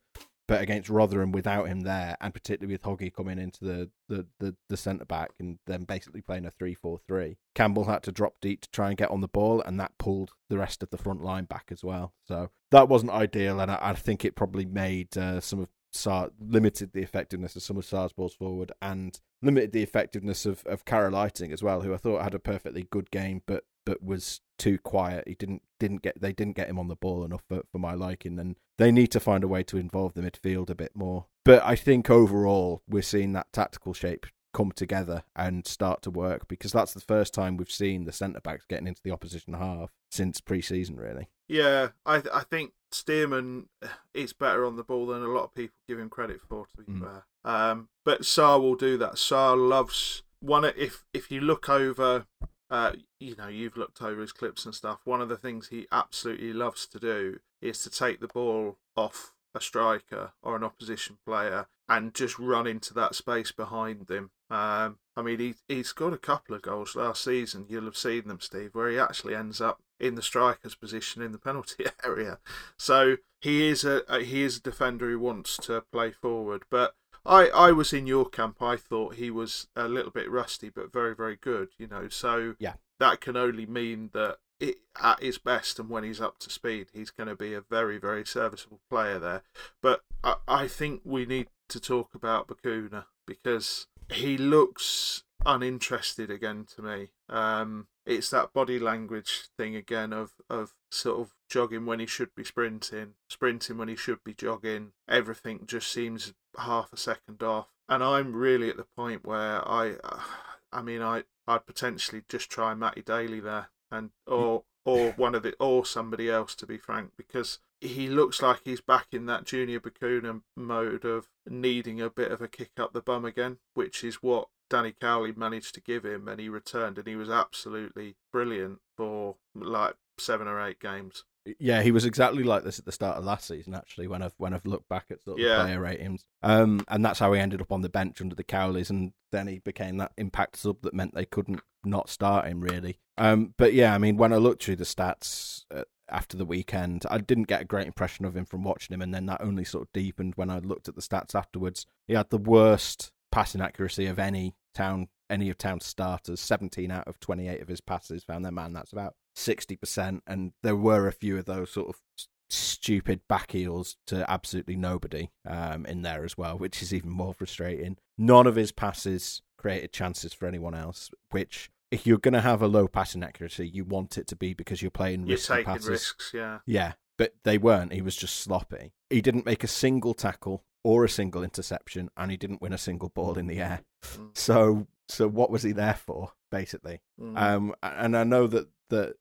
but against Rotherham without him there, and particularly with Hoggy coming into the the, the, the centre back and then basically playing a 3 4 3, Campbell had to drop deep to try and get on the ball, and that pulled the rest of the front line back as well. So that wasn't ideal, and I, I think it probably made uh, some of Sarr limited the effectiveness of some of Sarr's balls forward and limited the effectiveness of, of Carel Eiting as well, who I thought had a perfectly good game, but but was too quiet. He didn't didn't get they didn't get him on the ball enough for, for my liking, and they need to find a way to involve the midfield a bit more. But I think overall we're seeing that tactical shape come together and start to work because that's the first time we've seen the centre backs getting into the opposition half since pre-season, really. Yeah, I th- I think Stearman is better on the ball than a lot of people give him credit for. To be mm. fair, um, but Sarr will do that. Sarr loves one. If if you look over uh, you know, you've looked over his clips and stuff. One of the things he absolutely loves to do is to take the ball off a striker or an opposition player and just run into that space behind them. Um, I mean, he he scored a couple of goals last season. You'll have seen them, Steve, where he actually ends up in the striker's position in the penalty area. So he is a, he is a defender who wants to play forward, but I, I was in your camp. I thought he was a little bit rusty, but very, very good. You know, so yeah, that can only mean that it, at his best and when he's up to speed, he's going to be a very, very serviceable player there. But I, I think we need to talk about Bacuna because he looks uninterested again to me. Um, it's that body language thing again of of sort of jogging when he should be sprinting, sprinting when he should be jogging. Everything just seems half a second off, and I'm really at the point where I, I mean, I I'd potentially just try Matty Daly there, and mm. or or one of the or somebody else to be frank, because he looks like he's back in that Juninho Bacuna mode of needing a bit of a kick up the bum again, which is what Danny Cowley managed to give him, and he returned, and he was absolutely brilliant for like seven or eight games. Yeah, he was exactly like this at the start of last season. Actually, when I've when I've looked back at sort of yeah. player ratings, um, and that's how he ended up on the bench under the Cowleys, and then he became that impact sub that meant they couldn't not start him really. Um, but yeah, I mean, when I looked through the stats uh, after the weekend, I didn't get a great impression of him from watching him, and then that only sort of deepened when I looked at the stats afterwards. He had the worst passing accuracy of any town any of town's starters. 17 out of 28 of his passes found their man. That's about 60%. And there were a few of those sort of stupid back heels to absolutely nobody um, in there as well, which is even more frustrating. None of his passes created chances for anyone else, which if you're going to have a low passing accuracy, you want it to be because you're playing you're taking passes. risks, yeah. Yeah, but they weren't. He was just sloppy. He didn't make a single tackle or a single interception, and he didn't win a single ball in the air. Mm. So, so what was he there for, basically? Mm. Um, and I know that that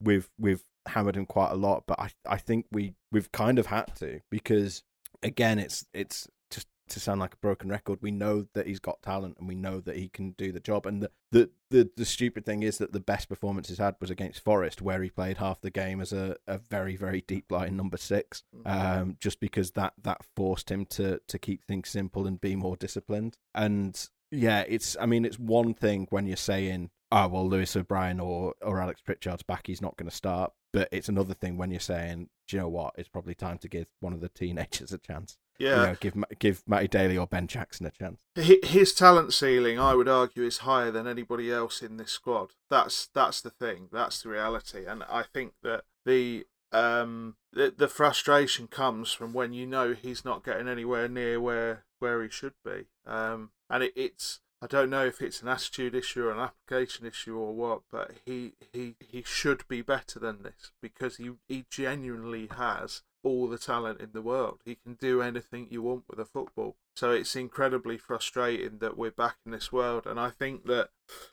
we've we've hammered him quite a lot, but I I think we we've kind of had to because again, it's it's just to sound like a broken record, we know that he's got talent and we know that he can do the job. And the, the, the, the stupid thing is that the best performance he's had was against Forest, where he played half the game as a, a very, very deep line number six, mm-hmm. um, just because that, that forced him to, to keep things simple and be more disciplined. And yeah, it's, I mean, it's one thing when you're saying, oh, well, Lewis O'Brien or, or Alex Pritchard's back, he's not going to start. But it's another thing when you're saying, do you know what? It's probably time to give one of the teenagers a chance. Yeah, you know, give give Matty Daly or Ben Jackson a chance. His talent ceiling, I would argue, is higher than anybody else in this squad. That's that's the thing. That's the reality, and I think that the um the, the frustration comes from when you know he's not getting anywhere near where where he should be. Um, and it, it's I don't know if it's an attitude issue or an application issue or what, but he he, he should be better than this because he, he genuinely has all the talent in the world. He can do anything you want with a football. So it's incredibly frustrating that we're back in this world, and I think that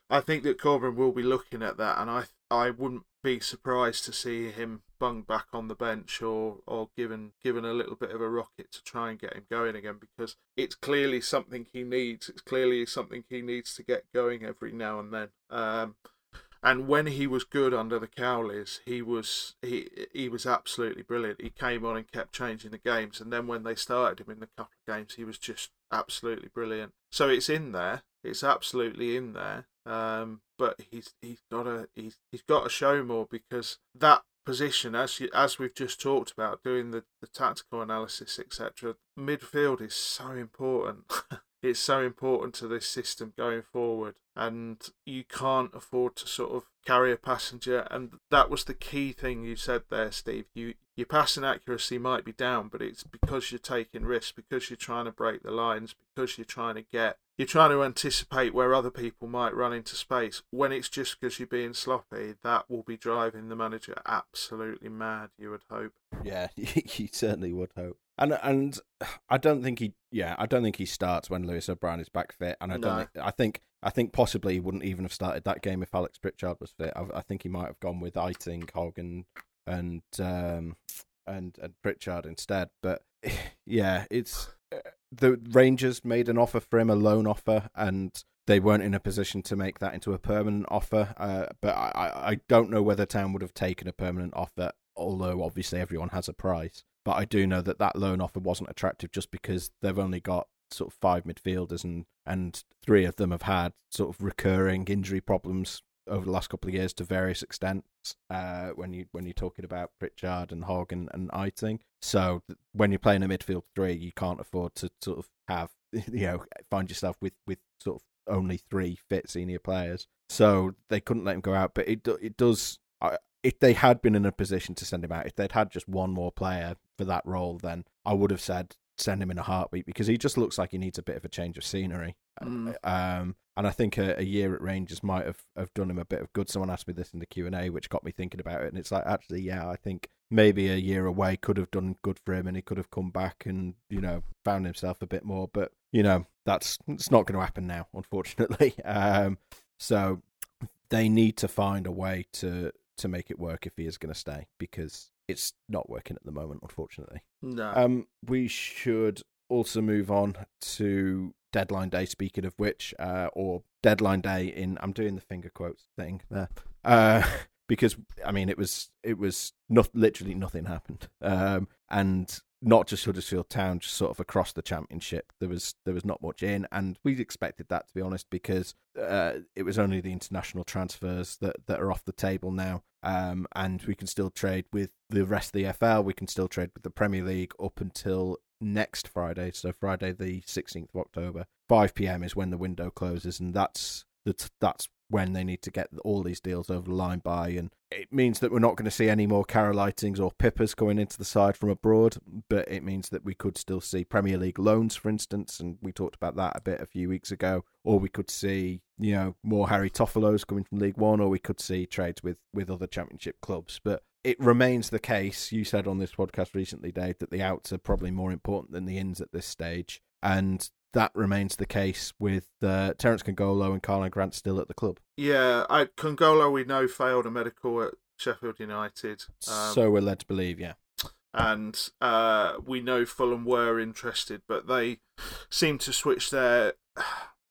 I think that Corberan will be looking at that, and I I wouldn't be surprised to see him bung back on the bench or or given given a little bit of a rocket to try and get him going again because it's clearly something he needs. It's clearly something he needs to get going every now and then. Um, and when he was good under the Cowleys, he was he he was absolutely brilliant. He came on and kept changing the games, and then when they started him in the couple of games, he was just absolutely brilliant. So it's in there. It's absolutely in there. Um, but he's he's got to he's he's got to show more because that position, as you, as we've just talked about, doing the, the tactical analysis, etc. Midfield is so important. it's so important to this system going forward and you can't afford to sort of carry a passenger and that was the key thing you said there steve. You your passing accuracy might be down but it's because you're taking risks because you're trying to break the lines because you're trying to get you're trying to anticipate where other people might run into space. When it's just because you're being sloppy that will be driving the manager absolutely mad you would hope. Yeah you certainly would hope and and I don't think he yeah I don't think he starts when Lewis O'Brien is back fit, and I don't No. think, I think I think possibly he wouldn't even have started that game if Alex Pritchard was fit. I, I think he might have gone with Eiting, Hogan, and um and and Pritchard instead. But yeah, it's uh, the Rangers made an offer for him, a loan offer, and they weren't in a position to make that into a permanent offer. Uh, but I- I don't know whether Town would have taken a permanent offer, although obviously everyone has a price. But I do know that that loan offer wasn't attractive just because they've only got sort of five midfielders and and three of them have had sort of recurring injury problems over the last couple of years to various extents. Uh, when you when you're talking about Pritchard and Hogg and, and Eiting, so when you're playing a midfield three, you can't afford to sort of have you know find yourself with with sort of only three fit senior players. So they couldn't let him go out, but it it does. If they had been in a position to send him out, if they'd had just one more player for that role, then I would have said send him in a heartbeat because he just looks like he needs a bit of a change of scenery. Mm. Um, and I think a, a year at Rangers might have, have done him a bit of good. Someone asked me this in the Q and A, which got me thinking about it, and it's like actually, yeah, I think maybe a year away could have done good for him, and he could have come back and you know found himself a bit more. But you know that's it's not going to happen now, unfortunately. Um, so they need to find a way to to make it work if he is going to stay because it's not working at the moment, unfortunately. no Um, we should also move on to deadline day. Speaking of which, uh, or deadline day in I'm doing the finger quotes thing there, uh, because I mean it was it was not literally nothing happened, um, and not just Huddersfield Town, just sort of across the championship. There was there was not much in, and we expected that to be honest, because uh, it was only the international transfers that that are off the table now. Um, and we can still trade with the rest of the FL. We can still trade with the Premier League up until next Friday. So Friday, the sixteenth of October, five pm is when the window closes, and that's that's that's when they need to get all these deals over the line by. And it means that we're not going to see any more Carel Eitings or Pipas going into the side from abroad, but it means that we could still see Premier League loans, for instance, and we talked about that a bit a few weeks ago. Or we could see, you know, more Harry Toffolos coming from League One, or we could see trades with with other Championship clubs. But it remains the case. You said on this podcast recently, Dave, that the outs are probably more important than the ins at this stage, and that remains the case with uh, Terence Kongolo and Karlan Grant still at the club. yeah I Kongolo we know failed a medical at Sheffield United um, so we're led to believe, yeah. and uh, we know Fulham were interested, but they seem to switch their.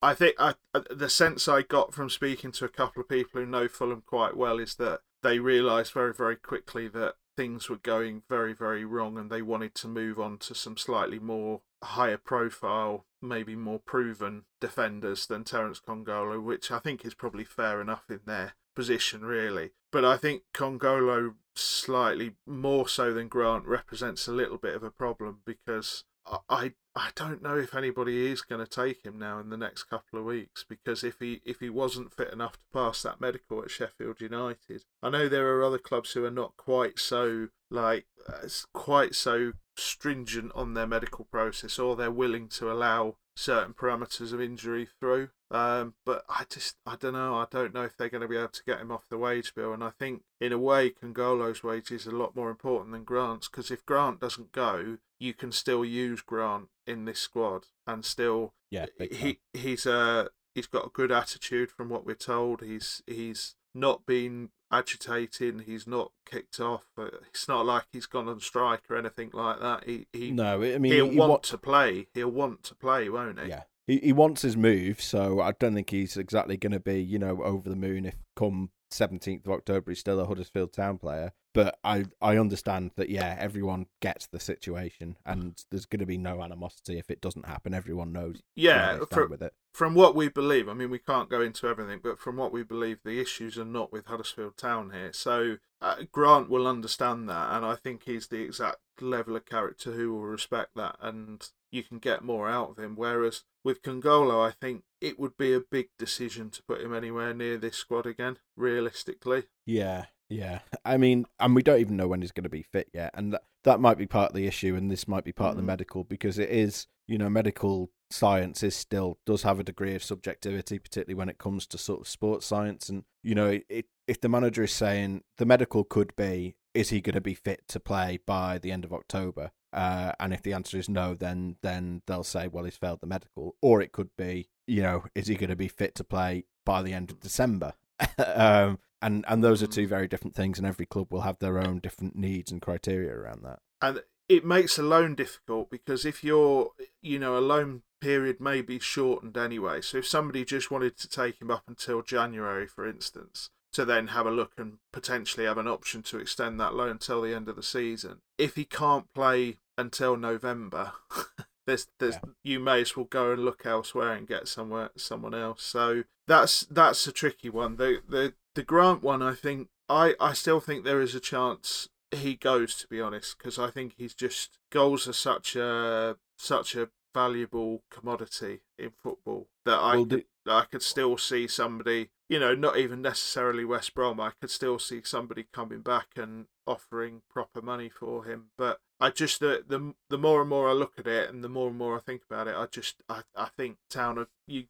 I think I, the sense I got from speaking to a couple of people who know Fulham quite well is that they realised very, very quickly that things were going very, very wrong, and they wanted to move on to some slightly more higher profile, maybe more proven defenders than Terence Kongolo, which I think is probably fair enough in their position, really. But I think Kongolo slightly more so than Grant represents a little bit of a problem because I I, don't know if anybody is going to take him now in the next couple of weeks because if he if he wasn't fit enough to pass that medical at Sheffield United, I know there are other clubs who are not quite so like it's quite so stringent on their medical process, or they're willing to allow certain parameters of injury through. Um, but I just, I don't know. I don't know if they're going to be able to get him off the wage bill. And I think, in a way, Kongolo's wage is a lot more important than Grant's because if Grant doesn't go, you can still use Grant in this squad and still, Yeah, he he's uh he's got a good attitude from what we're told. He's he's not been agitating. He's not kicked off. Uh, It's not like he's gone on strike or anything like that. He he no, I mean, he'll he want wa- to play. He'll want to play, won't he? Yeah. He, he wants his move, so I don't think he's exactly going to be, you know, over the moon if come 17th of October he's still a Huddersfield Town player. But I, I understand that, yeah, everyone gets the situation and there's going to be no animosity if it doesn't happen. Everyone knows Yeah, where they for- stand with it. From what we believe, I mean, we can't go into everything, but from what we believe, the issues are not with Huddersfield Town here. So uh, Grant will understand that, and I think he's the exact level of character who will respect that, and you can get more out of him. Whereas with Kongolo, I think it would be a big decision to put him anywhere near this squad again, realistically. Yeah, yeah. I mean, and we don't even know when he's going to be fit yet, and that, that might be part of the issue, and this might be part of the Mhm. medical because it is, you know, medical science is still does have a degree of subjectivity, particularly when it comes to sort of sports science, and you know, it, it, if the manager is saying the medical could be, is he going to be fit to play by the end of October? Uh, and if the answer is no, then then they'll say, well, he's failed the medical, or it could be, you know, is he going to be fit to play by the end of December? um, and and those are two very different things, and every club will have their own different needs and criteria around that. and it makes a loan difficult because if you're you know a loan period may be shortened anyway so if somebody just wanted to take him up until january for instance to then have a look and potentially have an option to extend that loan until the end of the season if he can't play until november there's there's Yeah. you may as well go and look elsewhere and get somewhere someone else so that's that's a tricky one the the the grant one i think i i still think there is a chance he goes to be honest because I think he's just goals are such a such a valuable commodity in football that I Well, could, the- I could still see somebody you know not even necessarily West Brom I could still see somebody coming back and offering proper money for him. But I just the the, the more and more I look at it and the more and more I think about it I just I, I think Town of you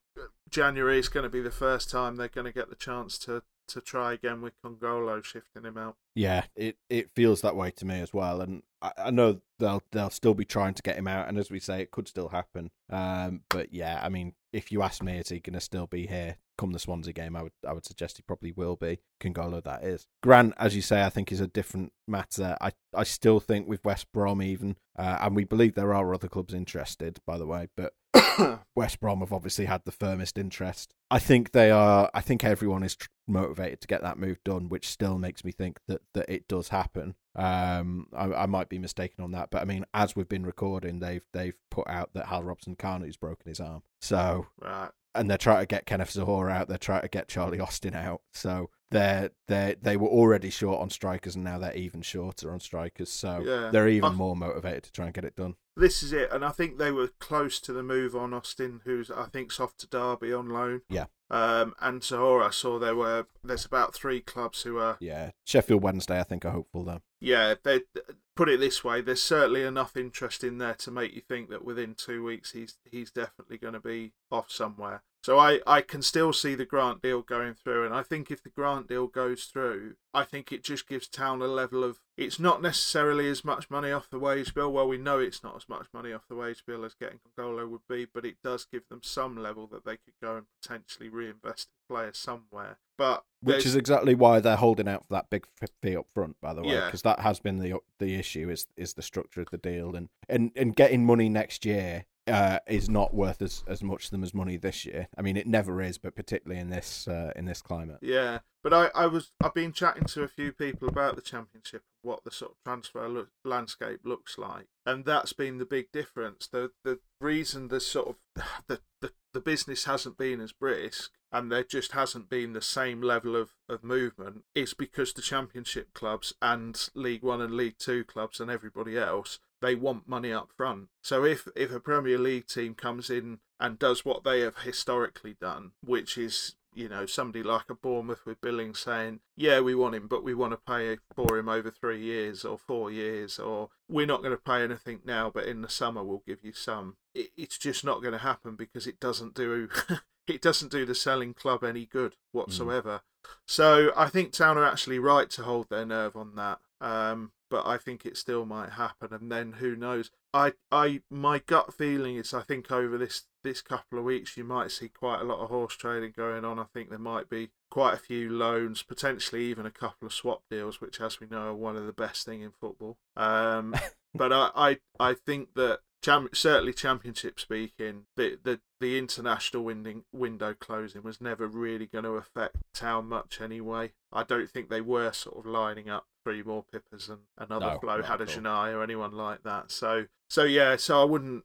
January is going to be the first time they're going to get the chance to to try again with Kongolo shifting him out Yeah, it, it feels that way to me as well, and I, I know they'll they'll still be trying to get him out, and as we say, it could still happen. Um, but yeah, I mean, if you ask me, is he going to still be here come the Swansea game? I would I would suggest he probably will be. Kongolo, that is. Grant, as you say, I think is a different matter. I I still think with West Brom even, uh, and we believe there are other clubs interested, by the way, but West Brom have obviously had the firmest interest. I think they are. I think everyone is tr- motivated to get that move done, which still makes me think that that it does happen. Um, I, I might be mistaken on that, but I mean, as we've been recording, they've they've put out that Hal Robson-Kanu's broken his arm. So, right and they're trying to get Kenneth Zohore out. They're trying to get Charlie Austin out. So they're they they were already short on strikers, and now they're even shorter on strikers. So Yeah. they're even I- more motivated to try and get it done. this is it, and I think they were close to the move on Austin, who's I think's off to Derby on loan. Yeah. Um, and Zohore, I saw there were there's about three clubs who are Yeah, Sheffield Wednesday, I think, are hopeful though. yeah they put it this way. There's certainly enough interest in there to make you think that within two weeks he's he's definitely going to be off somewhere. So I, I can still see the Grant deal going through, and I think if the Grant deal goes through, I think it just gives Town a level of. It's not necessarily as much money off the wage bill. Well, we know it's not as much money off the wage bill as getting Kongolo would be, but it does give them some level that they could go and potentially reinvest in players somewhere. But Which is exactly why they're holding out for that big fee up front, by the way, Yeah. because that has been the the issue is is the structure of the deal, and and, and getting money next year uh, is not worth as, as much to them as money this year. I mean, it never is, but particularly in this uh, in this climate. Yeah, but I, I was I've been chatting to a few people about the championship, what the sort of transfer look, landscape looks like, and that's been the big difference. The the reason the sort of the, the the business hasn't been as brisk and there just hasn't been the same level of, of movement is because the championship clubs and League One and League Two clubs and everybody else they want money up front. So if if a Premier League team comes in and does what they have historically done, which is you know somebody like a Bournemouth with Billing saying, "Yeah, we want him, but we want to pay for him over three years or four years, or we're not going to pay anything now, but in the summer we'll give you some." It, it's just not going to happen because it doesn't do it doesn't do the selling club any good whatsoever. Mm. So I think Town are actually right to hold their nerve on that. Um, but I think it still might happen, and then who knows? I, I, my gut feeling is I think over this this couple of weeks you might see quite a lot of horse trading going on. I think there might be quite a few loans, potentially even a couple of swap deals, which, as we know, are one of the best thing in football. Um, but I, I, I think that Cham- certainly championship speaking, the, the the international winding, window closing was never really going to affect how much anyway. I don't think they were sort of lining up three more Pipas and another no, Flo Hadergjonaj or anyone like that. So so yeah, so I wouldn't.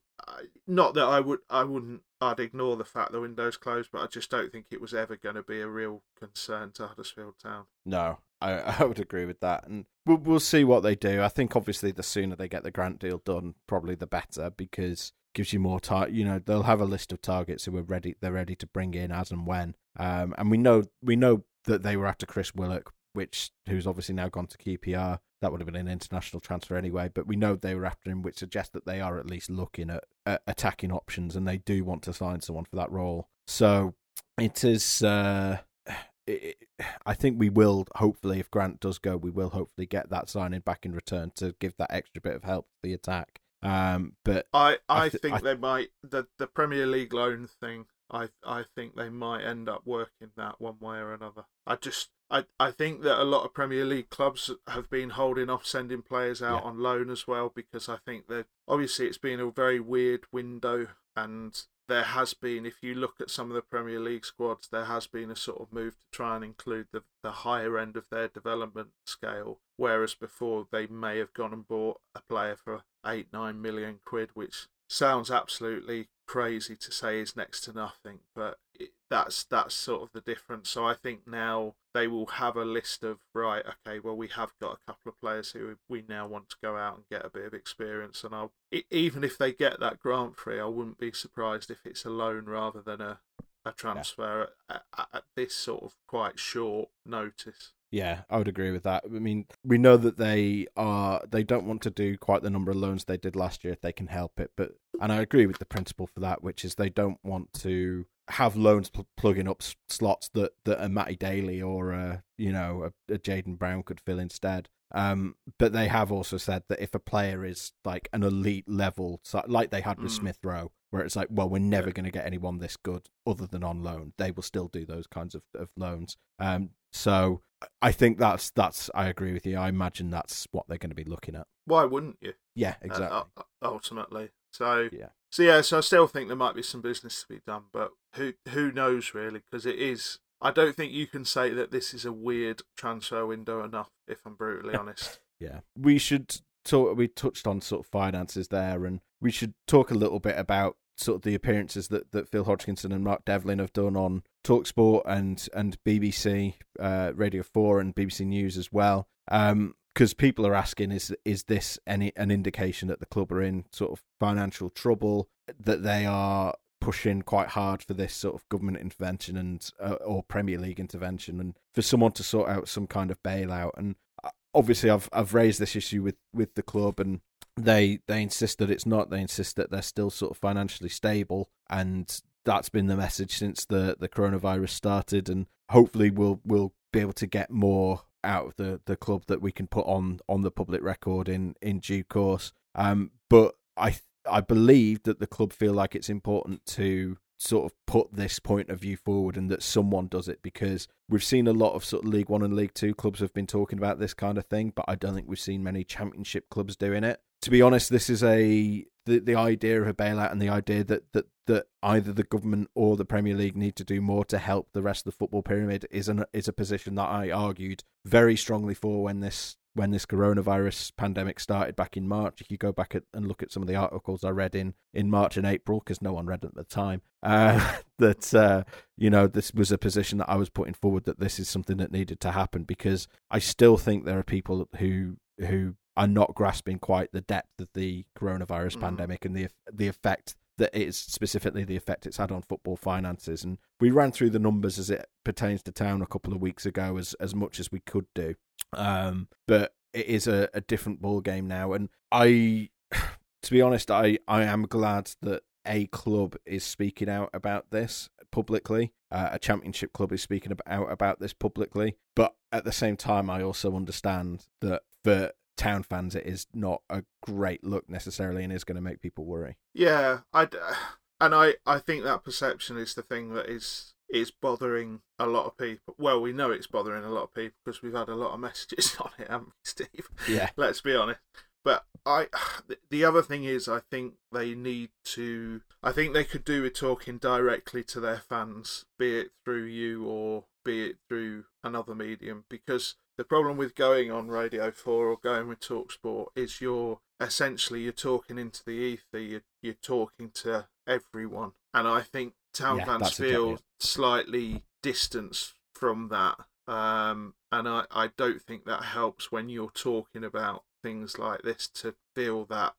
Not that I would. I wouldn't. I'd ignore the fact the window's closed, but I just don't think it was ever going to be a real concern to Huddersfield Town. No, I, I would agree with that, and we'll we'll see what they do. I think obviously the sooner they get the grant deal done, probably the better because gives you more time. You know, they'll have a list of targets who are ready. They're ready to bring in as and when. Um, and we know we know that they were after Chris Willock, which who's obviously now gone to QPR. That would have been an international transfer anyway, but we know they were after him, which suggests that they are at least looking at, at attacking options and they do want to sign someone for that role. So it is. Uh, it, I think we will hopefully, if Grant does go, we will hopefully get that signing back in return to give that extra bit of help to the attack. Um, but I, I, I th- think I, they might the the Premier League loan thing. I I think they might end up working that one way or another. I just I, I think that a lot of Premier League clubs have been holding off sending players out yeah. on loan as well because I think that obviously it's been a very weird window and there has been, if you look at some of the Premier League squads, there has been a sort of move to try and include the, the higher end of their development scale. Whereas before they may have gone and bought a player for eight, nine million quid, which sounds absolutely crazy to say is next to nothing, but it, that's that's sort of the difference. So I think now they will have a list of right, okay, well we have got a couple of players who we now want to go out and get a bit of experience, and I'll even if they get that grant free, I wouldn't be surprised if it's a loan rather than a a transfer yeah. at, at this sort of quite short notice. Yeah, I would agree with that. I mean, we know that they are they don't want to do quite the number of loans they did last year if they can help it, but and I agree with the principle for that, which is they don't want to have loans pl- plugging up s- slots that that a Matty Daly or a you know a, a Jaden Brown could fill instead. Um, but they have also said that if a player is like an elite level, so, like they had with mm. Smith Rowe, where it's like, well, we're never yeah. going to get anyone this good other than on loan. They will still do those kinds of, of loans. Um, so I think that's that's. I agree with you. I imagine that's what they're going to be looking at. Why wouldn't you? Yeah, exactly. Uh, ultimately, so yeah. So yeah, so I still think there might be some business to be done, but who who knows really? Because it is. I don't think you can say that this is a weird transfer window enough. If I'm brutally honest. yeah, we should talk. We touched on sort of finances there, and we should talk a little bit about sort of the appearances that, that Phil Hodgkinson and Mark Devlin have done on Talksport and and BBC uh, Radio Four and BBC News as well. because um, people are asking, is is this any an indication that the club are in sort of financial trouble, that they are pushing quite hard for this sort of government intervention and uh, or Premier League intervention, and for someone to sort out some kind of bailout. And uh, obviously, I've I've raised this issue with with the club and they they insist that it's not. They insist that they're still sort of financially stable, and that's been the message since the the coronavirus started. And hopefully, we'll we'll be able to get more out of the the club that we can put on on the public record in in due course. Um, but I I believe that the club feel like it's important to sort of put this point of view forward and that someone does it because we've seen a lot of sort of League One and League Two clubs have been talking about this kind of thing, but I don't think we've seen many Championship clubs doing it. To be honest, this is a the, the idea of a bailout and the idea that, that that either the government or the Premier League need to do more to help the rest of the football pyramid is an is a position that I argued very strongly for when this when this coronavirus pandemic started back in March. If you go back at, and look at some of the articles I read in in March and April, because no one read them at the time, uh, that uh, you know this was a position that I was putting forward that this is something that needed to happen because I still think there are people who who are not grasping quite the depth of the coronavirus mm. pandemic and the the effect that it's specifically the effect it's had on football finances. And we ran through the numbers as it pertains to town a couple of weeks ago, as as much as we could do. Um, but it is a, a different ball game now, and I, to be honest, I I am glad that a club is speaking out about this publicly. Uh, a championship club is speaking out about this publicly. But at the same time, I also understand that for town fans, it is not a great look necessarily, and is going to make people worry. Yeah, I and I I think that perception is the thing that is is bothering a lot of people. Well, we know it's bothering a lot of people because we've had a lot of messages on it, haven't we, Steve? Yeah. Let's be honest. But I, the other thing is, I think they need to. I think they could do with talking directly to their fans, be it through you or be it through another medium, because the problem with going on Radio Four or going with Talksport is you're essentially you're talking into the ether. You're, you're talking to everyone, and I think town Yeah, fans feel slightly distanced from that. Um, and I, I don't think that helps when you're talking about things like this to feel that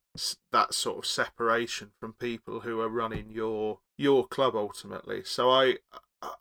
that sort of separation from people who are running your your club ultimately. So I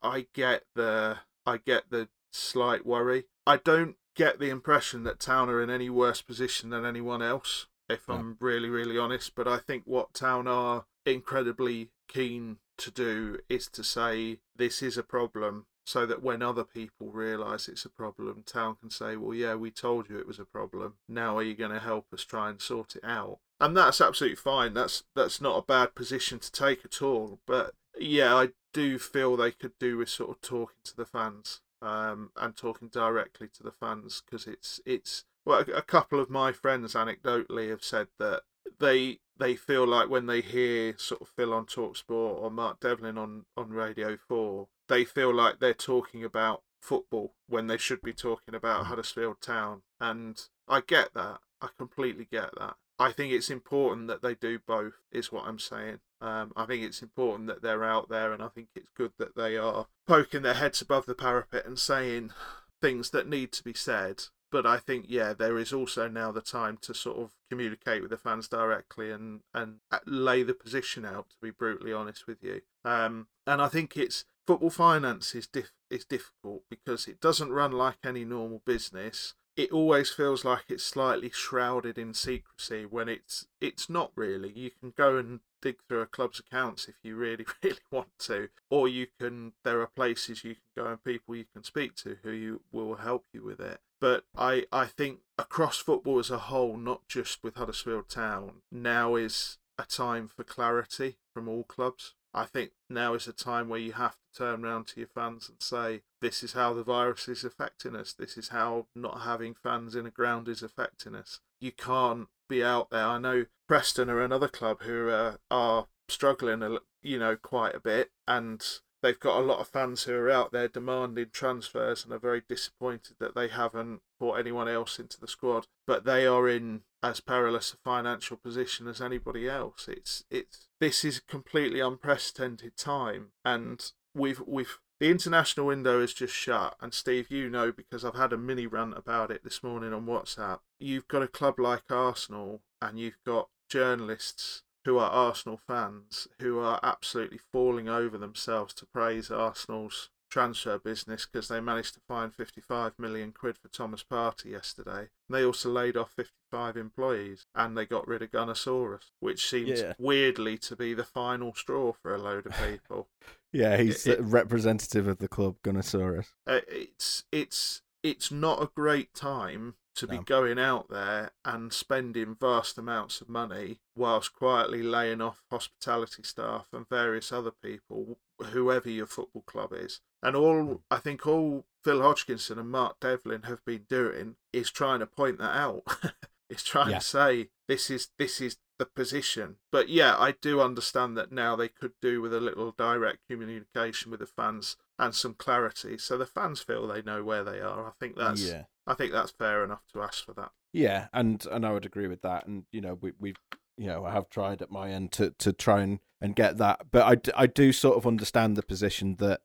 I get the I get the slight worry. I don't get the impression that Town are in any worse position than anyone else, if No. I'm really, really honest. But I think what Town are incredibly keen to do is to say this is a problem so that when other people realise it's a problem, Town can say, well, yeah, we told you it was a problem. Now are you going to help us try and sort it out? And that's absolutely fine. That's that's not a bad position to take at all. But yeah, I do feel they could do with sort of talking to the fans um, and talking directly to the fans because it's it's well, a, a couple of my friends anecdotally have said that they they feel like when they hear sort of Phil on Talksport or Mark Devlin on on Radio Four, they feel like they're talking about football when they should be talking about Huddersfield Town, and I get that. I completely get that. I think it's important that they do both, is what I'm saying. Um, I think it's important that they're out there, and I think it's good that they are poking their heads above the parapet and saying things that need to be said. But I think, yeah, there is also now the time to sort of communicate with the fans directly and, and lay the position out, to be brutally honest with you. Um, and I think it's football finance is, diff- is difficult because it doesn't run like any normal business it always feels like it's slightly shrouded in secrecy when it's it's not really. You can go and dig through a club's accounts if you really really want to, or you can. There are places you can go and people you can speak to who you will help you with it. But I I think across football as a whole, not just with Huddersfield Town, now is a time for clarity from all clubs. I think now is a time where you have to turn around to your fans and say, this is how the virus is affecting us. This is how not having fans in a ground is affecting us. You can't be out there. I know Preston are another club who uh, are struggling, you know, quite a bit, and they've got a lot of fans who are out there demanding transfers and are very disappointed that they haven't brought anyone else into the squad. But they are in as perilous a financial position as anybody else. It's it's this is a completely unprecedented time, and we've we've the international window is just shut. And Steve, you know because I've had a mini rant about it this morning on WhatsApp. You've got a club like Arsenal, and you've got journalists who are Arsenal fans who are absolutely falling over themselves to praise Arsenal's transfer business because they managed to find 55 million quid for Thomas Partey yesterday. They also laid off 55 employees and they got rid of Gunnosaurus, which seems Yeah. weirdly to be the final straw for a load of people. Yeah, he's It- the representative of the club, Gunnosaurus. uh, it's it's it's not a great time to be going out there and spending vast amounts of money whilst quietly laying off hospitality staff and various other people, whoever your football club is. And all hmm. I think all Phil Hodgkinson and Mark Devlin have been doing is trying to point that out. is trying Yeah. to say this is this is the position. But yeah, I do understand that now they could do with a little direct communication with the fans and some clarity, so the fans feel they know where they are. I think that's yeah. I think that's fair enough to ask for that. Yeah, and and I would agree with that. And you know, we we you know I have tried at my end to to try and and get that, but I I do sort of understand the position that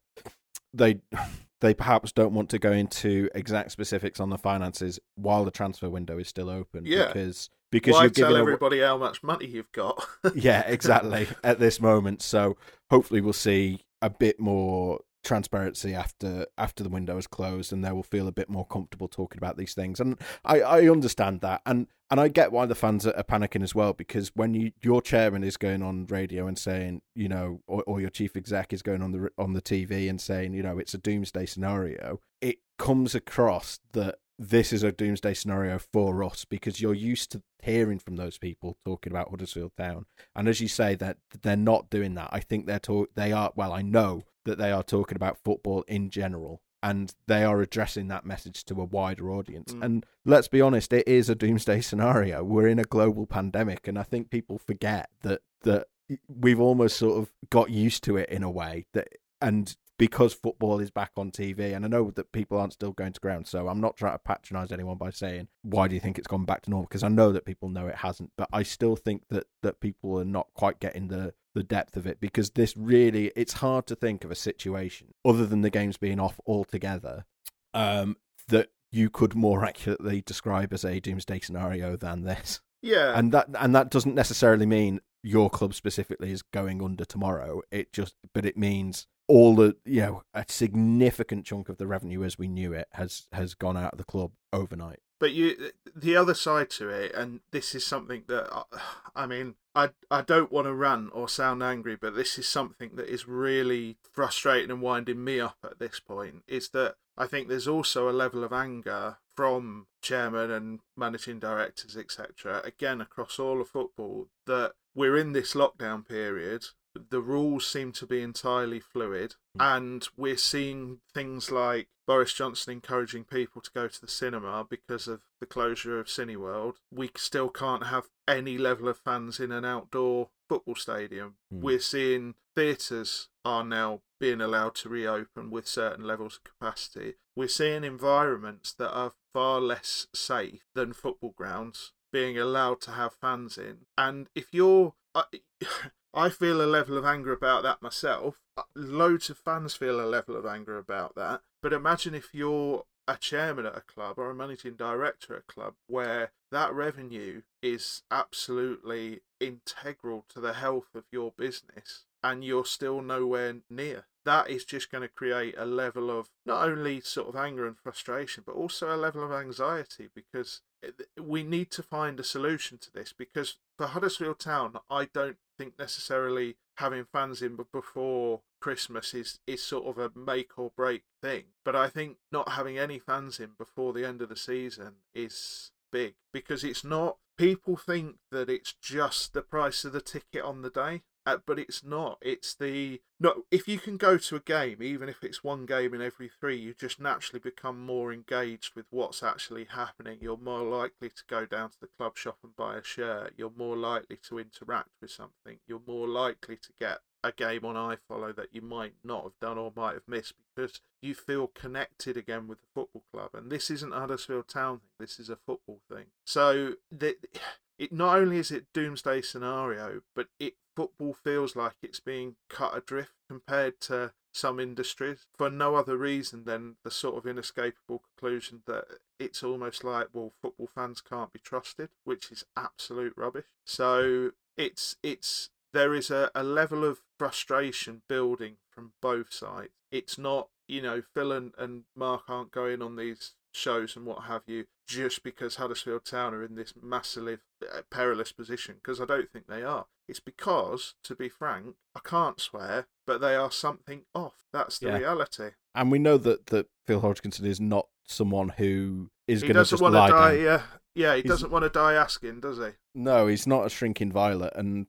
they they perhaps don't want to go into exact specifics on the finances while the transfer window is still open. Yeah. because because Why you're tell everybody how much money you've got? yeah, exactly. at this moment, so hopefully we'll see a bit more transparency after after the window is closed, and they will feel a bit more comfortable talking about these things. And I, I understand that, and and I get why the fans are, panicking as well because when you your chairman is going on radio and saying, you know, or, or your chief exec is going on the on the TV and saying, you know, it's a doomsday scenario, it comes across that this is a doomsday scenario for us because you're used to hearing from those people talking about Huddersfield Town, and as you say that they're not doing that. I think they're talk they are well, I know that they are talking about football in general. And they are addressing that message to a wider audience. Mm. And let's be honest, it is a doomsday scenario. We're in a global pandemic, and I think people forget that that we've almost sort of got used to it in a way that and because football is back on TV, and I know that people aren't still going to ground, so I'm not trying to patronise anyone by saying why do you think it's gone back to normal? Because I know that people know it hasn't, but I still think that that people are not quite getting the the depth of it because this really it's hard to think of a situation other than the games being off altogether um, that you could more accurately describe as a doomsday scenario than this yeah, and that and that doesn't necessarily mean your club specifically is going under tomorrow. It just, but it means all the you know a significant chunk of the revenue as we knew it has has gone out of the club overnight. But you, the other side to it, and this is something that I, mean, I I don't want to rant or sound angry, but this is something that is really frustrating and winding me up at this point. Is that I think there's also a level of anger from chairman and managing directors, etc. Again, across all of football, that we're in this lockdown period. The rules seem to be entirely fluid, and we're seeing things like Boris Johnson encouraging people to go to the cinema because of the closure of Cineworld. We still can't have any level of fans in an outdoor football stadium. Mm. We're seeing theatres are now being allowed to reopen with certain levels of capacity. We're seeing environments that are far less safe than football grounds being allowed to have fans in. And if you're. I, I feel a level of anger about that myself. Uh, Loads of fans feel a level of anger about that. But imagine if you're a chairman at a club or a managing director at a club where that revenue is absolutely integral to the health of your business and you're still nowhere near. That is just going to create a level of not only sort of anger and frustration, but also a level of anxiety because we need to find a solution to this. Because for Huddersfield Town, I don't think necessarily having fans in before Christmas is, is sort of a make or break thing. But I think not having any fans in before the end of the season is big because it's not. People think that it's just the price of the ticket on the day. Uh, but it's not. It's the no. If you can go to a game, even if it's one game in every three, you just naturally become more engaged with what's actually happening. You're more likely to go down to the club shop and buy a shirt. You're more likely to interact with something. You're more likely to get a game on iFollow that you might not have done or might have missed because you feel connected again with the football club. And this isn't Huddersfield Town thing. This is a football thing. So the, it not only is it doomsday scenario, but it football feels like it's being cut adrift compared to some industries for no other reason than the sort of inescapable conclusion that it's almost like well football fans can't be trusted which is absolute rubbish. So it's it's there is a, a level of frustration building from both sides. It's not you know phil and, and mark aren't going on these shows and what have you just because Huddersfield Town are in this massively uh, perilous position because I don't think they are. It's because, to be frank, I can't swear, but they are something off. That's the Yeah. reality. And we know that that Phil Hodgkinson is not someone who is going to just want to lie die. down. Yeah, yeah. He He's- doesn't want to die asking, does he? No, he's not a shrinking violet. And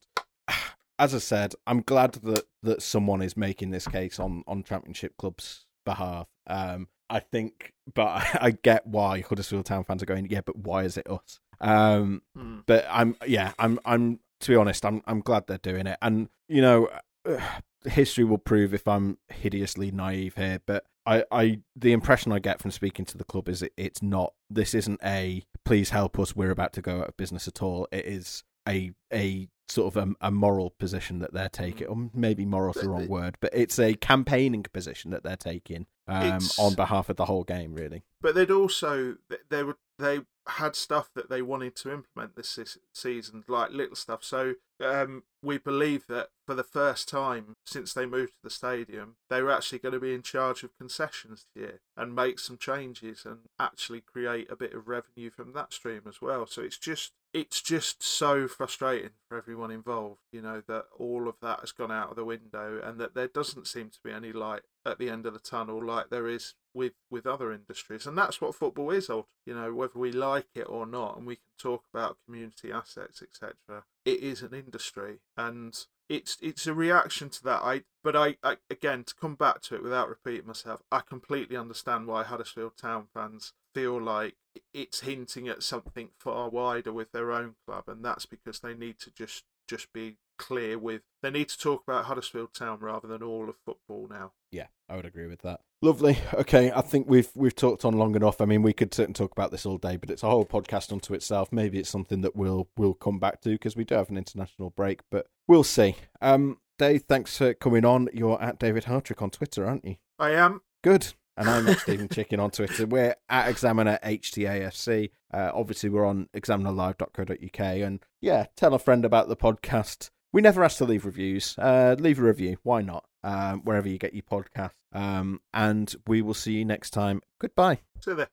as I said, I'm glad that that someone is making this case on on Championship club's behalf. Um, I think, but I, get why Huddersfield Town fans are going. Yeah, but why is it us? Um, Hmm. but I'm yeah, I'm I'm to be honest, I'm I'm glad they're doing it. And you know, history will prove if I'm hideously naive here, but I, I the impression I get from speaking to the club is it, it's not this isn't a please help us we're about to go out of business at all. It is a a sort of a, a moral position that they're taking, or maybe moral's the wrong word, but it's a campaigning position that they're taking um, on behalf of the whole game, really. But they'd also they were they had stuff that they wanted to implement this season, like little stuff. So um, we believe that for the first time since they moved to the stadium, they were actually going to be in charge of concessions this year and make some changes and actually create a bit of revenue from that stream as well. So it's just it's just so frustrating for everyone involved, you know, that all of that has gone out of the window and that there doesn't seem to be any light at the end of the tunnel like there is with with other industries. And that's what football is you know whether we like it or not and we can talk about community assets etc it is an industry. And it's it's a reaction to that. I but I, I again to come back to it without repeating myself i completely understand why huddersfield town fans feel like it's hinting at something far wider with their own club and that's because they need to just just be clear with they need to talk about Huddersfield Town rather than all of football now. Yeah, I would agree with that. Lovely. Okay, I think we've we've talked on long enough. I mean, we could certainly talk about this all day, but it's a whole podcast unto itself. Maybe it's something that we'll we'll come back to because we do have an international break, but we'll see. Um, Dave, thanks for coming on. You're at David Hartrick on Twitter, aren't you? I am. Good. And I'm Stephen Chicken on Twitter. We're at Examiner HTAFC. Uh, obviously, we're on examinerlive.co.uk. And yeah, tell a friend about the podcast. We never ask to leave reviews. Uh, leave a review. Why not? Um, wherever you get your podcast. Um, and we will see you next time. Goodbye. See you there.